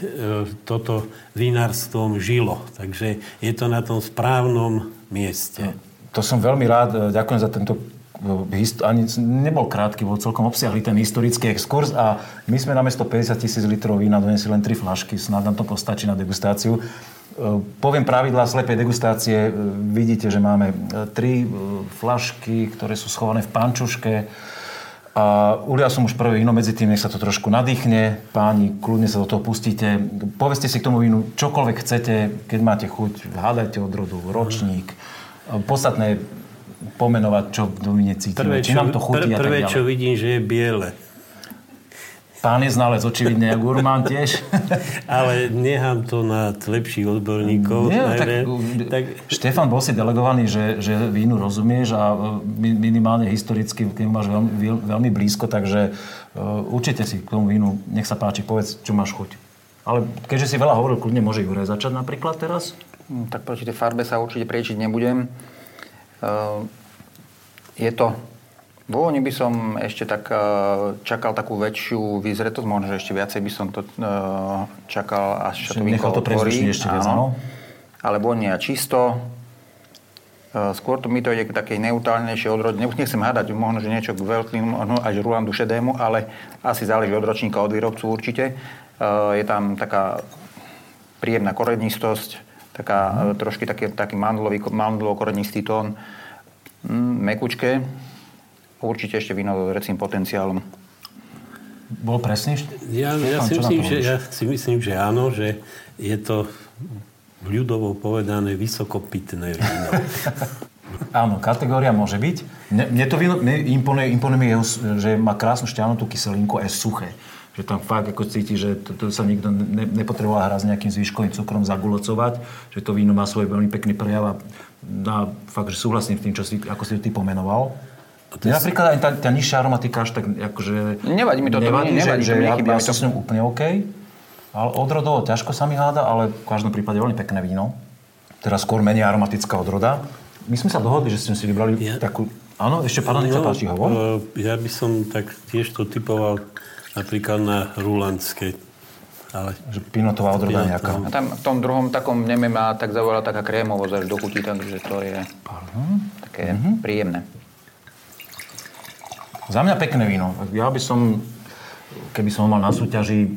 toto vinárstvom žilo. Takže je to na tom správnom mieste. To som veľmi rád. Ďakujem za tento ani nebol krátky, bol celkom obsiahly ten historický exkurs a my sme na mesto 50 tisíc litrov vína donesli len tri flašky, snad nám to postačí na degustáciu. E, poviem pravidlá slepej degustácie. E, vidíte, že máme e, tri flašky, ktoré sú schované v pančuške. A ulial som už prvé víno, medzi tým nech sa to trošku nadýchne. Páni, kľudne sa do toho pustíte. Povedzte si k tomu vínu čokoľvek chcete, keď máte chuť. Hádajte odrodu, ročník. Podstatné pomenovať, čo v víne cítime. Prvé, čo, Či nám to chutí pr- prvé, čo vidím, že je biele. Pán je znalec, očividne, gurmán tiež. [LAUGHS] Ale nechám to na lepších odborníkov. Nie, tak, tak... Štefan, bol si delegovaný, že, že vínu rozumieš a e, minimálne historicky k nemu máš veľmi, veľmi blízko, takže uh, určite si k tomu vínu, nech sa páči, povedz, čo máš chuť. Ale keďže si veľa hovoril, kľudne môže Juraj začať napríklad teraz? Hm, tak proti tej farbe sa určite priečiť nebudem. Ehm, je to v úvoni by som ešte tak e, čakal takú väčšiu vyzretosť, možno, že ešte viacej by som to e, čakal, až sa to vínko otvorí. ešte viac, áno. Ale vonia čisto. E, skôr to mi to ide k takej neutrálnejšej odrode. Nechcem hádať, možno, že niečo k veľkým, možno až Rulandu šedému, ale asi záleží od ročníka, od výrobcu určite. Je tam taká príjemná korenistosť, taká mm. trošky taký, taký mandlový, mandlovo-korenistý tón, mm, mekučké, určite ešte víno s recím potenciálom. bol presný? Ja, ja, si myslím, že, ja si myslím, že áno, že je to ľudovo povedané vysokopitné víno. [LAUGHS] Áno, kategória môže byť. Mne, mne to víno mne imponuje, imponuje jeho, že má krásnu šťavnatú kyselinku a je suché. Že tam fakt ako cíti, že to, to sa nikto ne, nepotreboval hrať s nejakým zvyškovým cukrom zagulocovať, že to víno má svoj veľmi pekný prejav a dá, fakt, že súhlasím s tým, čo si, ako si ty pomenoval. Mne napríklad aj tá, tá nižšia aromatika až tak akože... Nevadí mi to, nevadí, to nevadí, že, to že ja, ja, ja som s ňou úplne OK. Ale odrodovo ťažko sa mi háda, ale v každom prípade veľmi pekné víno. Teraz skôr menej aromatická odroda. My sme sa dohodli, že sme si vybrali ja. takú... Áno, ešte pardon, nech sa páči, hovor. Uh, ja by som tak tiež to typoval napríklad na Rulandské. Ale... Že pinotová odroda nejaká. A tam v tom druhom takom neme má tak zavolala taká krémovosť až do chutí, takže to je pardon? také mm-hmm. príjemné. Za mňa pekné víno. Ja by som, keby som ho mal na súťaži,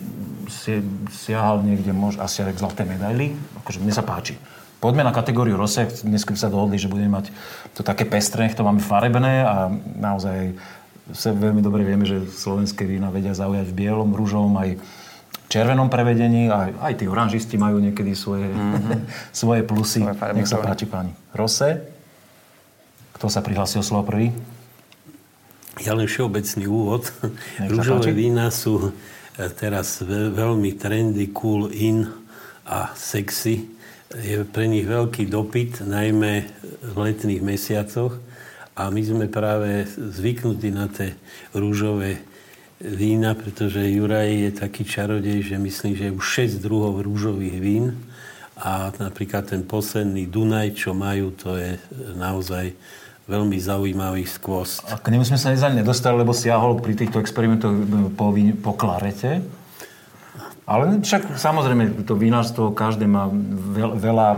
siahal niekde mož, asi aj k zlaté medaily. Akože mne sa páči. Poďme na kategóriu rose. Dnes sa dohodli, že budeme mať to také pestré, to máme farebné a naozaj sa veľmi dobre vieme, že slovenské vína vedia zaujať v bielom, rúžovom aj červenom prevedení. Aj, aj tí oranžisti majú niekedy svoje, mm-hmm. [LAUGHS] svoje plusy. Svoje Nech sa páči páni. Rose. Kto sa prihlásil slovo prvý? Ja len všeobecný úvod. Rúžové vína sú e, teraz veľmi trendy, cool, in a sexy je pre nich veľký dopyt, najmä v letných mesiacoch. A my sme práve zvyknutí na tie rúžové vína, pretože Juraj je taký čarodej, že myslím, že je už 6 druhov rúžových vín. A napríklad ten posledný Dunaj, čo majú, to je naozaj veľmi zaujímavý skvost. A k nemu sme sa nedostali, lebo siahol pri týchto experimentoch po, po klarete. Ale však samozrejme, to vinárstvo každé má veľa, veľa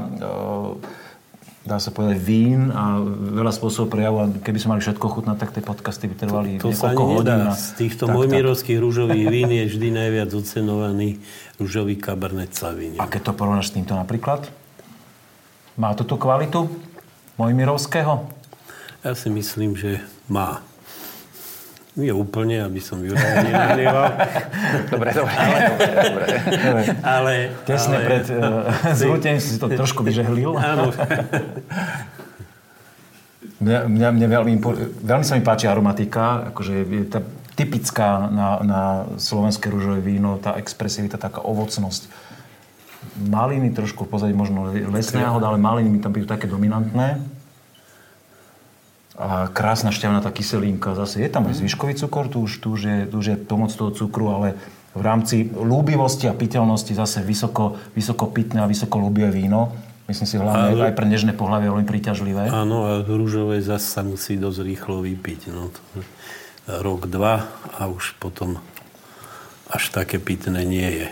dá sa povedať, vín a veľa spôsobov prejavu. A keby sme mali všetko chutnať, tak tie podcasty by trvali to niekoľko sa hodín. A... Z týchto mojmirovských rúžových vín je vždy najviac ocenovaný rúžový Cabernet Sauvignon. A keď to porovnáš s týmto napríklad? Má to tú kvalitu mojmirovského? Ja si myslím, že má. Nie úplne, aby som ju nenadieval. [LAUGHS] dobre, dobre. Ale, dobre, dobre. ale Tesne ale, pred uh, zrútením si to trošku vyžehlil. [LAUGHS] Áno. mňa, mňa, mňa veľmi, veľmi sa mi páči aromatika, akože je tá typická na, na slovenské rúžové víno, tá expresivita, taká ovocnosť. Maliny trošku pozadí možno lesné ale maliny mi tam byjú také dominantné a krásna šťavnatá kyselínka. Zase je tam aj zvyškový cukor, tu už, tu už, je, tu už je pomoc toho cukru, ale v rámci lúbivosti a piteľnosti zase vysoko, vysoko pitné a vysoko lúbivé víno. Myslím si hlavne ale... aj pre nežné pohľavie veľmi príťažlivé. Áno, a rúžové zase sa musí dosť rýchlo vypiť. No, to rok, dva a už potom až také pitné nie je.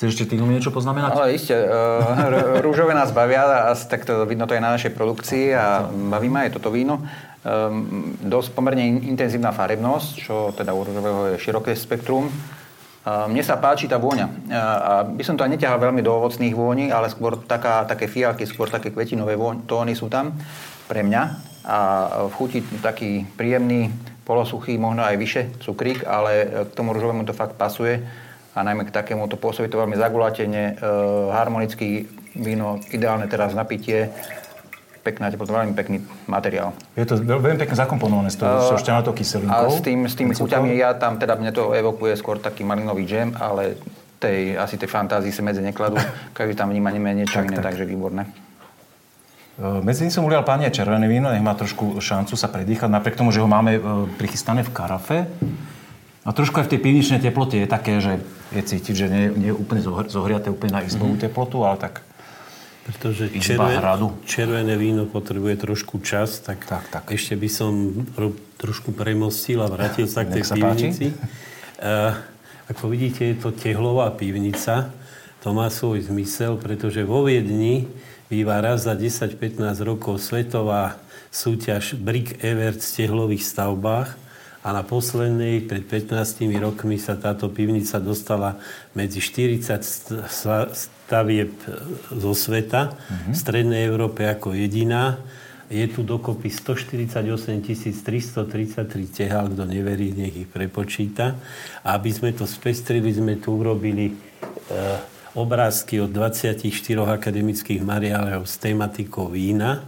Chceš ešte tým niečo poznamenať? Ale iste. Uh, rúžové nás bavia, a tak to vidno to aj na našej produkcii a baví ma aj toto víno. Um, dosť pomerne intenzívna farebnosť, čo teda u rúžového je široké spektrum. Uh, mne sa páči tá vôňa. Uh, a by som to aj neťahal veľmi do ovocných vôni, ale skôr taká, také fialky, skôr také kvetinové vôň, tóny sú tam pre mňa. A v chuti taký príjemný, polosuchý, možno aj vyše cukrík, ale k tomu rúžovému to fakt pasuje a najmä k takémuto pôsobí to veľmi zagulatene, e, harmonický víno, ideálne teraz na pitie, pekná teplota, veľmi pekný materiál. Je to veľmi pekne zakomponované s tou uh, šťanatou kyselinkou. A s, tým, s tými chuťami ja tam, teda mne to evokuje skôr taký malinový džem, ale tej, asi tej fantázii sa medzi nekladú. [LAUGHS] Každý tam vníma niečo tak, iné, tak. takže výborné. E, medzi tým som ulial pánie červené víno, nech má trošku šancu sa predýchať, napriek tomu, že ho máme e, prichystané v karafe. A trošku aj v tej pivničnej teplote je také, že je cítiť, že nie, nie je úplne zohriaté úplne na izbovú mm-hmm. teplotu, ale tak pretože červen, červené víno potrebuje trošku čas, tak, tak, tak. ešte by som ro, trošku premostil a vrátil sa k tej pivnici. Uh, ako vidíte, je to tehlová pivnica. To má svoj zmysel, pretože vo Viedni býva raz za 10-15 rokov svetová súťaž Brick Evert v tehlových stavbách a na poslednej, pred 15 rokmi sa táto pivnica dostala medzi 40 stavieb zo sveta, mm-hmm. v Strednej Európe ako jediná Je tu dokopy 148 333 tehál, kto neverí, nech ich prepočíta. A aby sme to spestrili, sme tu urobili e, obrázky od 24 akademických mariálov s tematikou vína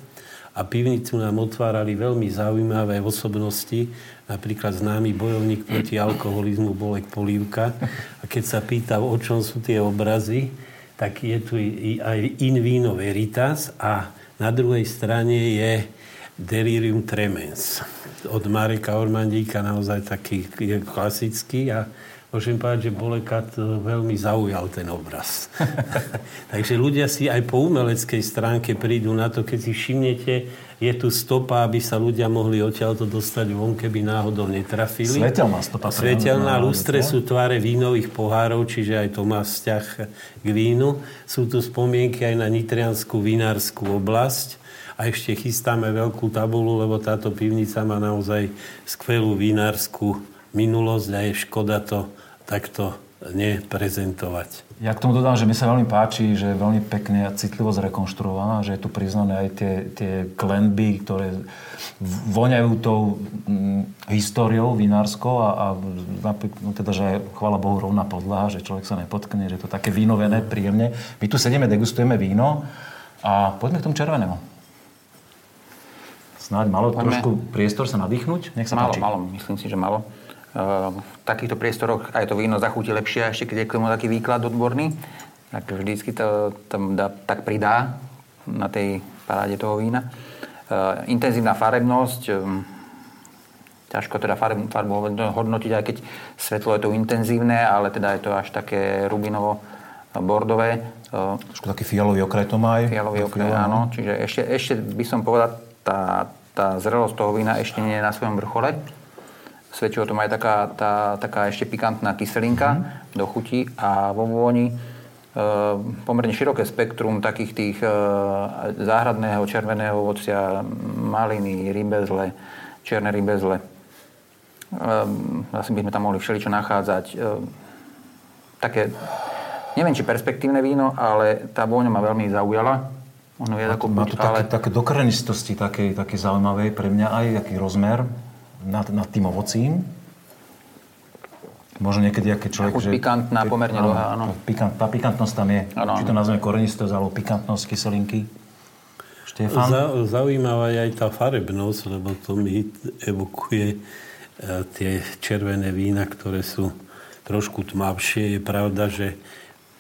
a pivnicu nám otvárali veľmi zaujímavé osobnosti, napríklad známy bojovník proti alkoholizmu Bolek Polívka. A keď sa pýtal, o čom sú tie obrazy, tak je tu aj In Vino Veritas a na druhej strane je Delirium Tremens. Od Mareka Ormandíka naozaj taký klasický a môžem povedať, že Bolekat veľmi zaujal ten obraz. [LAUGHS] Takže ľudia si aj po umeleckej stránke prídu na to, keď si všimnete, je tu stopa, aby sa ľudia mohli odtiaľto dostať von, keby náhodou netrafili. Svetelná stopa. Svetelná lustre sú tváre vínových pohárov, čiže aj to má vzťah k vínu. Sú tu spomienky aj na Nitrianskú vinárskú oblasť. A ešte chystáme veľkú tabulu, lebo táto pivnica má naozaj skvelú vinárskú minulosť a je škoda to takto neprezentovať. Ja k tomu dodám, že mi sa veľmi páči, že je veľmi pekne a citlivo zrekonštruovaná, že je tu priznané aj tie, tie klenby, ktoré voňajú tou mm, históriou vinárskou a, a no teda, že je, chvála Bohu, rovná podlaha, že človek sa nepotkne, že je to také vínovené, príjemne. My tu sedíme, degustujeme víno a poďme k tomu červenému. Snáď malo poďme. trošku priestor sa nadýchnuť? Nech sa malo, páči. Malo, myslím si, že malo. Ehm, v takýchto priestoroch aj to víno zachutí lepšie, ešte keď je k tomu taký výklad odborný, tak vždycky to tam dá, tak pridá na tej paráde toho vína. Ehm, intenzívna farebnosť, ehm, ťažko teda farbu hodnotiť, aj keď svetlo je to intenzívne, ale teda je to až také rubinovo bordové. Trošku taký fialový okraj to má aj. Fialový okraj, áno. Čiže ešte, ešte by som povedal, tá, tá zrelosť toho vína ešte nie je na svojom vrchole Svedčí o tom aj taká, tá, taká ešte pikantná kyselinka mm. do chuti a vo vôni e, pomerne široké spektrum takých tých e, záhradného červeného ovocia, maliny, rybezle, čierne rybezle. E, asi by sme tam mohli všeličo nachádzať. E, také, neviem či perspektívne víno, ale tá vôňa ma veľmi zaujala. Ono je má to, má to ale... také, také dokrenistosti, také, také zaujímavé pre mňa aj, aký rozmer nad, nad tým ovocím. Možno niekedy, keď človek... Chuť že, pikantná, pomerne áno, dlhá, áno. Pikant, tá pikantnosť tam je. Áno, Či to nazveme korenistosť, alebo pikantnosť kyselinky. Štefan? Za, zaujímavá je aj tá farebnosť, lebo to mi evokuje e, tie červené vína, ktoré sú trošku tmavšie. Je pravda, že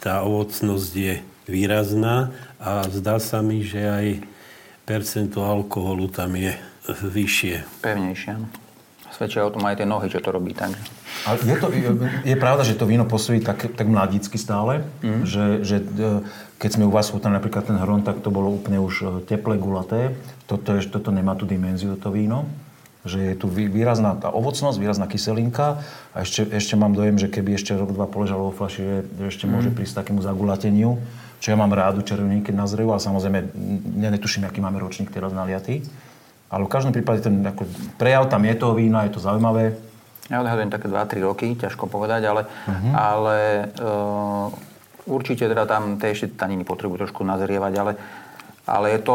tá ovocnosť je výrazná a zdá sa mi, že aj percento alkoholu tam je vyššie. Pevnejšie, áno svedčia o tom aj tie nohy, čo to robí. Tak. Ale je, to, je, je pravda, že to víno posúdi tak, tak mladícky stále, mm. že, že e, keď sme u vás chutnali napríklad ten hron, tak to bolo úplne už e, teplé, gulaté. Toto, je, toto nemá tú dimenziu, to víno. Že je tu výrazná tá ovocnosť, výrazná kyselinka a ešte, ešte mám dojem, že keby ešte rok, dva poležalo vo flaši, že, že ešte mm. môže mhm. prísť takému zagulateniu. Čo ja mám rádu červený, keď nazrejú, ale samozrejme netuším, aký máme ročník teraz naliatý. Ale v každom prípade ten ako, prejav tam je toho vína, je to zaujímavé. Ja odhadujem také 2-3 roky, ťažko povedať, ale, uh-huh. ale uh, určite teda tam tie ešte taniny potrebujú trošku nazrievať, ale, ale je to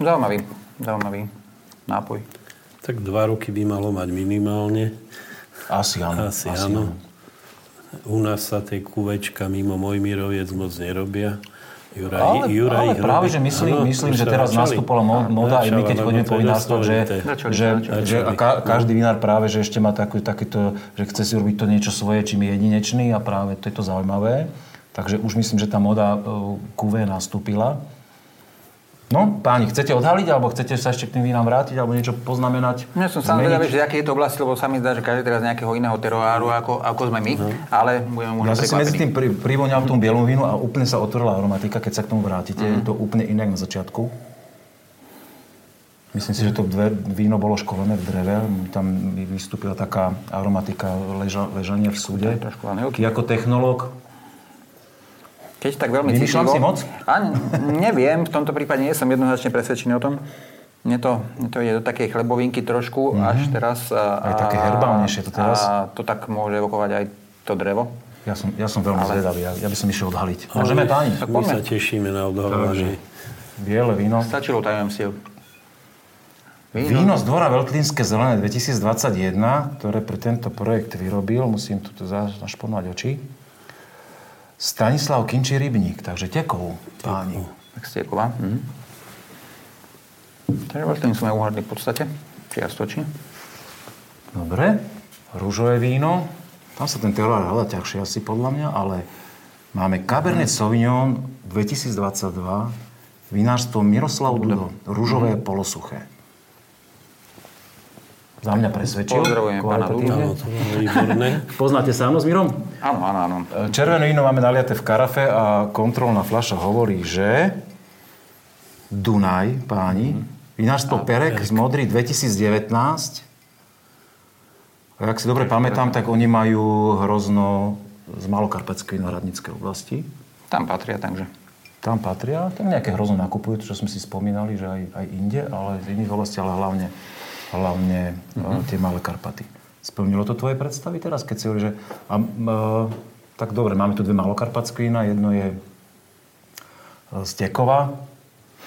zaujímavý, zaujímavý nápoj. Tak 2 roky by malo mať minimálne. Asi áno. Asi, asi áno. áno. U nás sa tie kuvečka mimo Mojmiroviec moc nerobia. Juraj, ale, Juraj ale práve, že myslím, ano, myslím že teraz nastúpala moda, aj my keď chodíme po vinárstvoch, že, že, že ka, každý vinár práve, že ešte má taký, takýto, že chce si robiť to niečo svoje, čím je jedinečný a práve to je to zaujímavé. Takže už myslím, že tá moda QV nastúpila. No, páni, chcete odhaliť, alebo chcete sa ešte k tým vínam vrátiť, alebo niečo poznamenať? Ja som sám vedavý, že aké je to oblasti, lebo sa mi zdá, že každý teraz nejakého iného teroáru, ako, ako sme my, uh-huh. ale budeme možno Ja som si medzi tým pri, privoňal bielom vínu a úplne sa otvorila aromatika, keď sa k tomu vrátite. Uh-huh. Je to úplne inak na začiatku. Myslím si, že to dve, víno bolo školené v dreve. Tam vystúpila taká aromatika leža, ležania v súde. Ty ako technológ keď tak veľmi Vymýšľam si moc? A neviem, v tomto prípade nie som jednoznačne presvedčený o tom. Mne to, mne to je do takej chlebovinky trošku mm-hmm. až teraz. A, aj také herbálnejšie to teraz. A to tak môže evokovať aj to drevo. Ja som, ja som veľmi Ale... zvedavý, ja, ja by som išiel odhaliť. Môžeme, páni? My sa tešíme na odhalovanie. Biele víno. Stačilo si Víno, Víno z dvora Veltlínske zelené 2021, ktoré pre tento projekt vyrobil, musím tu zašponovať oči, Stanislav Kinči Rybník, takže tekov, páni. Tak Steková. Mhm. Takže Veltlín sme uhádli v podstate, čiastočne. Dobre, rúžové víno, tam sa ten teorár hľada ťažšie asi podľa mňa, ale máme Cabernet Sauvignon 2022, vinárstvo Miroslav Dudo, rúžové mm. polosuché. Za mňa presvedčil. Pozdravujem pána Poznáte sa áno s Mirom? Áno, áno, áno. Červené víno máme naliaté v karafe a kontrolná fľaša hovorí, že Dunaj, páni, mm. vinárstvo Perek, Perek z Modry 2019. A ak si dobre pamätám, tak oni majú hrozno z Malokarpatskej náradníckej oblasti. Tam patria, takže. Tam patria, tam nejaké hrozno nakupujú, čo sme si spomínali, že aj, aj inde, ale z iných oblastí, ale hlavne hlavne mm-hmm. tie malé Karpaty. Splnilo to tvoje predstavy teraz, keď si hovorí, že... A, a, tak dobre, máme tu dve malokarpatské vína. Jedno je z Tekova.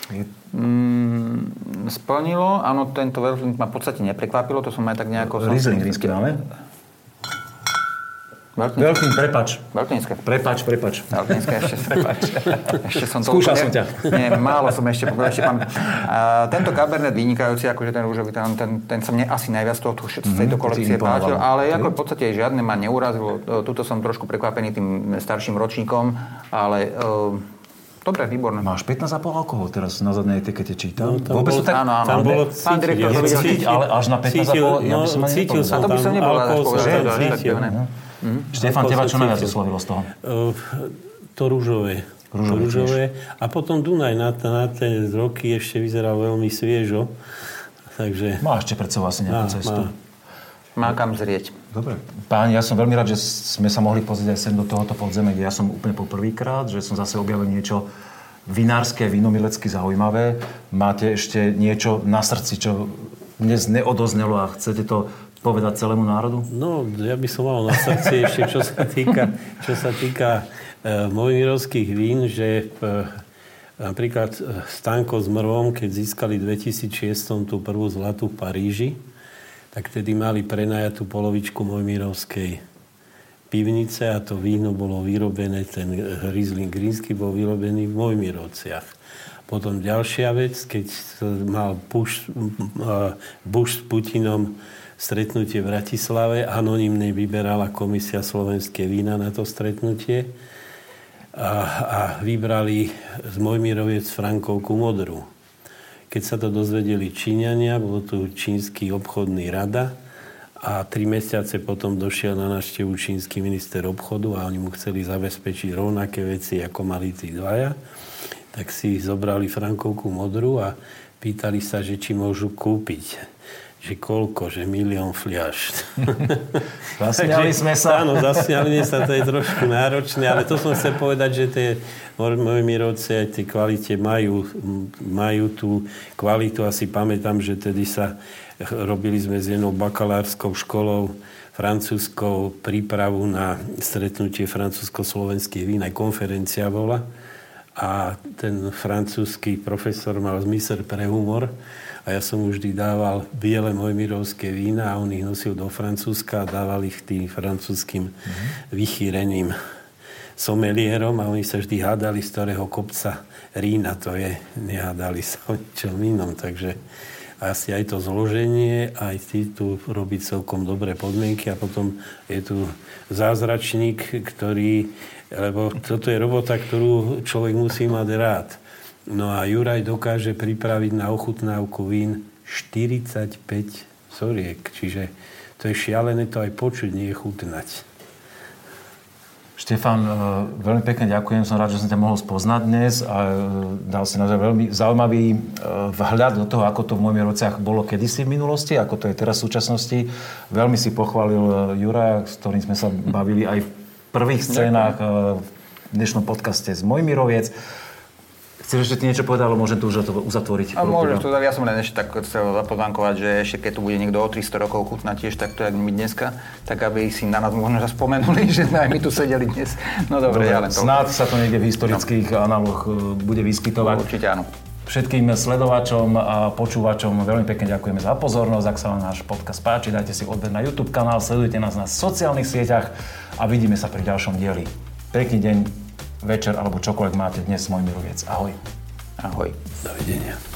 Je... Mm, splnilo. Áno, tento Veltlin ma v podstate neprekvapilo. To som aj tak nejako... Riesling rísky máme? Veľkým, prepač. Veľkínske. Prepač, prepač. Veľkínske, ešte, prepač. ešte som to... Skúšal som ťa. Nie, málo som ešte, ešte pán... A, tento Cabernet vynikajúci, akože ten rúžový, ten, ten, ten sa mne asi najviac toho, z mm-hmm, tejto kolekcie páčil, ale ako v podstate žiadne ma neurazilo. Tuto som trošku prekvapený tým starším ročníkom, ale uh, Dobre, výborné. Máš 15,5 alkohol teraz na zadnej etikete čítam. No, Vôbec bolo, tak... Áno, áno. Tam bolo, pán direktor. Cítil, ale až na 15,5? Cítil, ja by som no, cítil som tam. A to by som nebol alkohol, cítil. Mm-hmm. Štefan, teba čo najviac oslovilo z toho? To rúžové. Rúžové, rúžové. A potom Dunaj na, na tie roky ešte vyzeral veľmi sviežo. Takže... Má ešte pred sebou asi nejakú má, cestu. Má. má kam zrieť. Dobre. Páni, ja som veľmi rád, že sme sa mohli pozrieť aj sem do tohoto podzemia, kde ja som úplne poprvýkrát, že som zase objavil niečo vinárske, vinomilecky zaujímavé. Máte ešte niečo na srdci, čo dnes neodoznelo a chcete to povedať celému národu? No, ja by som mal na srdci ešte, čo sa týka, čo sa týka e, vín, že e, napríklad e, Stanko s Mrvom, keď získali v 2006 tú prvú zlatú v Paríži, tak tedy mali prenajatú polovičku Mojmirovskej pivnice a to víno bolo vyrobené, ten Riesling Grínsky bol vyrobený v Mojmirovciach. Potom ďalšia vec, keď mal Bush, Bush s Putinom stretnutie v Bratislave. Anonymne vyberala komisia slovenské vína na to stretnutie a, a vybrali z Mojmiroviec Frankovku modrú. Keď sa to dozvedeli Číňania, bol tu čínsky obchodný rada a tri mesiace potom došiel na návštevu čínsky minister obchodu a oni mu chceli zabezpečiť rovnaké veci, ako mali tí dvaja. Tak si zobrali Frankovku modrú a pýtali sa, že či môžu kúpiť že koľko, že milión fliaš. [LAUGHS] Zasmiali sme sa. Áno, zasmiali sa, to je trošku náročné, ale to som chcel povedať, že tie moje mirovce aj tie kvalite majú, majú tú kvalitu. Asi pamätám, že tedy sa robili sme s jednou bakalárskou školou francúzskou prípravu na stretnutie francúzsko-slovenských vín, aj konferencia bola. A ten francúzsky profesor mal zmysel pre humor a ja som vždy dával biele mojmirovské vína a on ich nosil do Francúzska a dával ich tým francúzským mm-hmm. vychýreným somelierom a oni sa vždy hádali, z ktorého kopca Rína to je. Nehádali sa o ničom inom, takže asi aj to zloženie, aj ty tu robí celkom dobré podmienky a potom je tu zázračník, ktorý, lebo toto je robota, ktorú človek musí mať rád. No a Juraj dokáže pripraviť na ochutnávku vín 45 soriek. Čiže to je šialené to aj počuť, nie chutnať. Štefan, e, veľmi pekne ďakujem. Som rád, že som ťa mohol spoznať dnes a e, dal si naozaj veľmi zaujímavý e, vhľad do toho, ako to v mojich rociach bolo kedysi v minulosti, ako to je teraz v súčasnosti. Veľmi si pochválil Jura, s ktorým sme sa bavili aj v prvých scénach v dnešnom podcaste z Mojmiroviec. Chceš ešte niečo povedať, alebo môžem tu už uzatvoriť? A môžem to, no? ja som len ešte tak chcel zapodankovať, že ešte keď tu bude niekto o 300 rokov chutná tiež takto, jak my dneska, tak aby si na nás možno spomenuli, [LAUGHS] že aj my tu sedeli dnes. No dobre, ja len. Snáď sa to niekde v historických no. analoch uh, bude vyskytovať. Určite áno. Všetkým sledovačom a počúvačom veľmi pekne ďakujeme za pozornosť. Ak sa vám náš podcast páči, dajte si odber na YouTube kanál, sledujte nás na sociálnych sieťach a vidíme sa pri ďalšom dieli. Pekný deň, večer alebo čokoľvek máte dnes. Môj Miroviec. Ahoj. Ahoj. Dovidenia.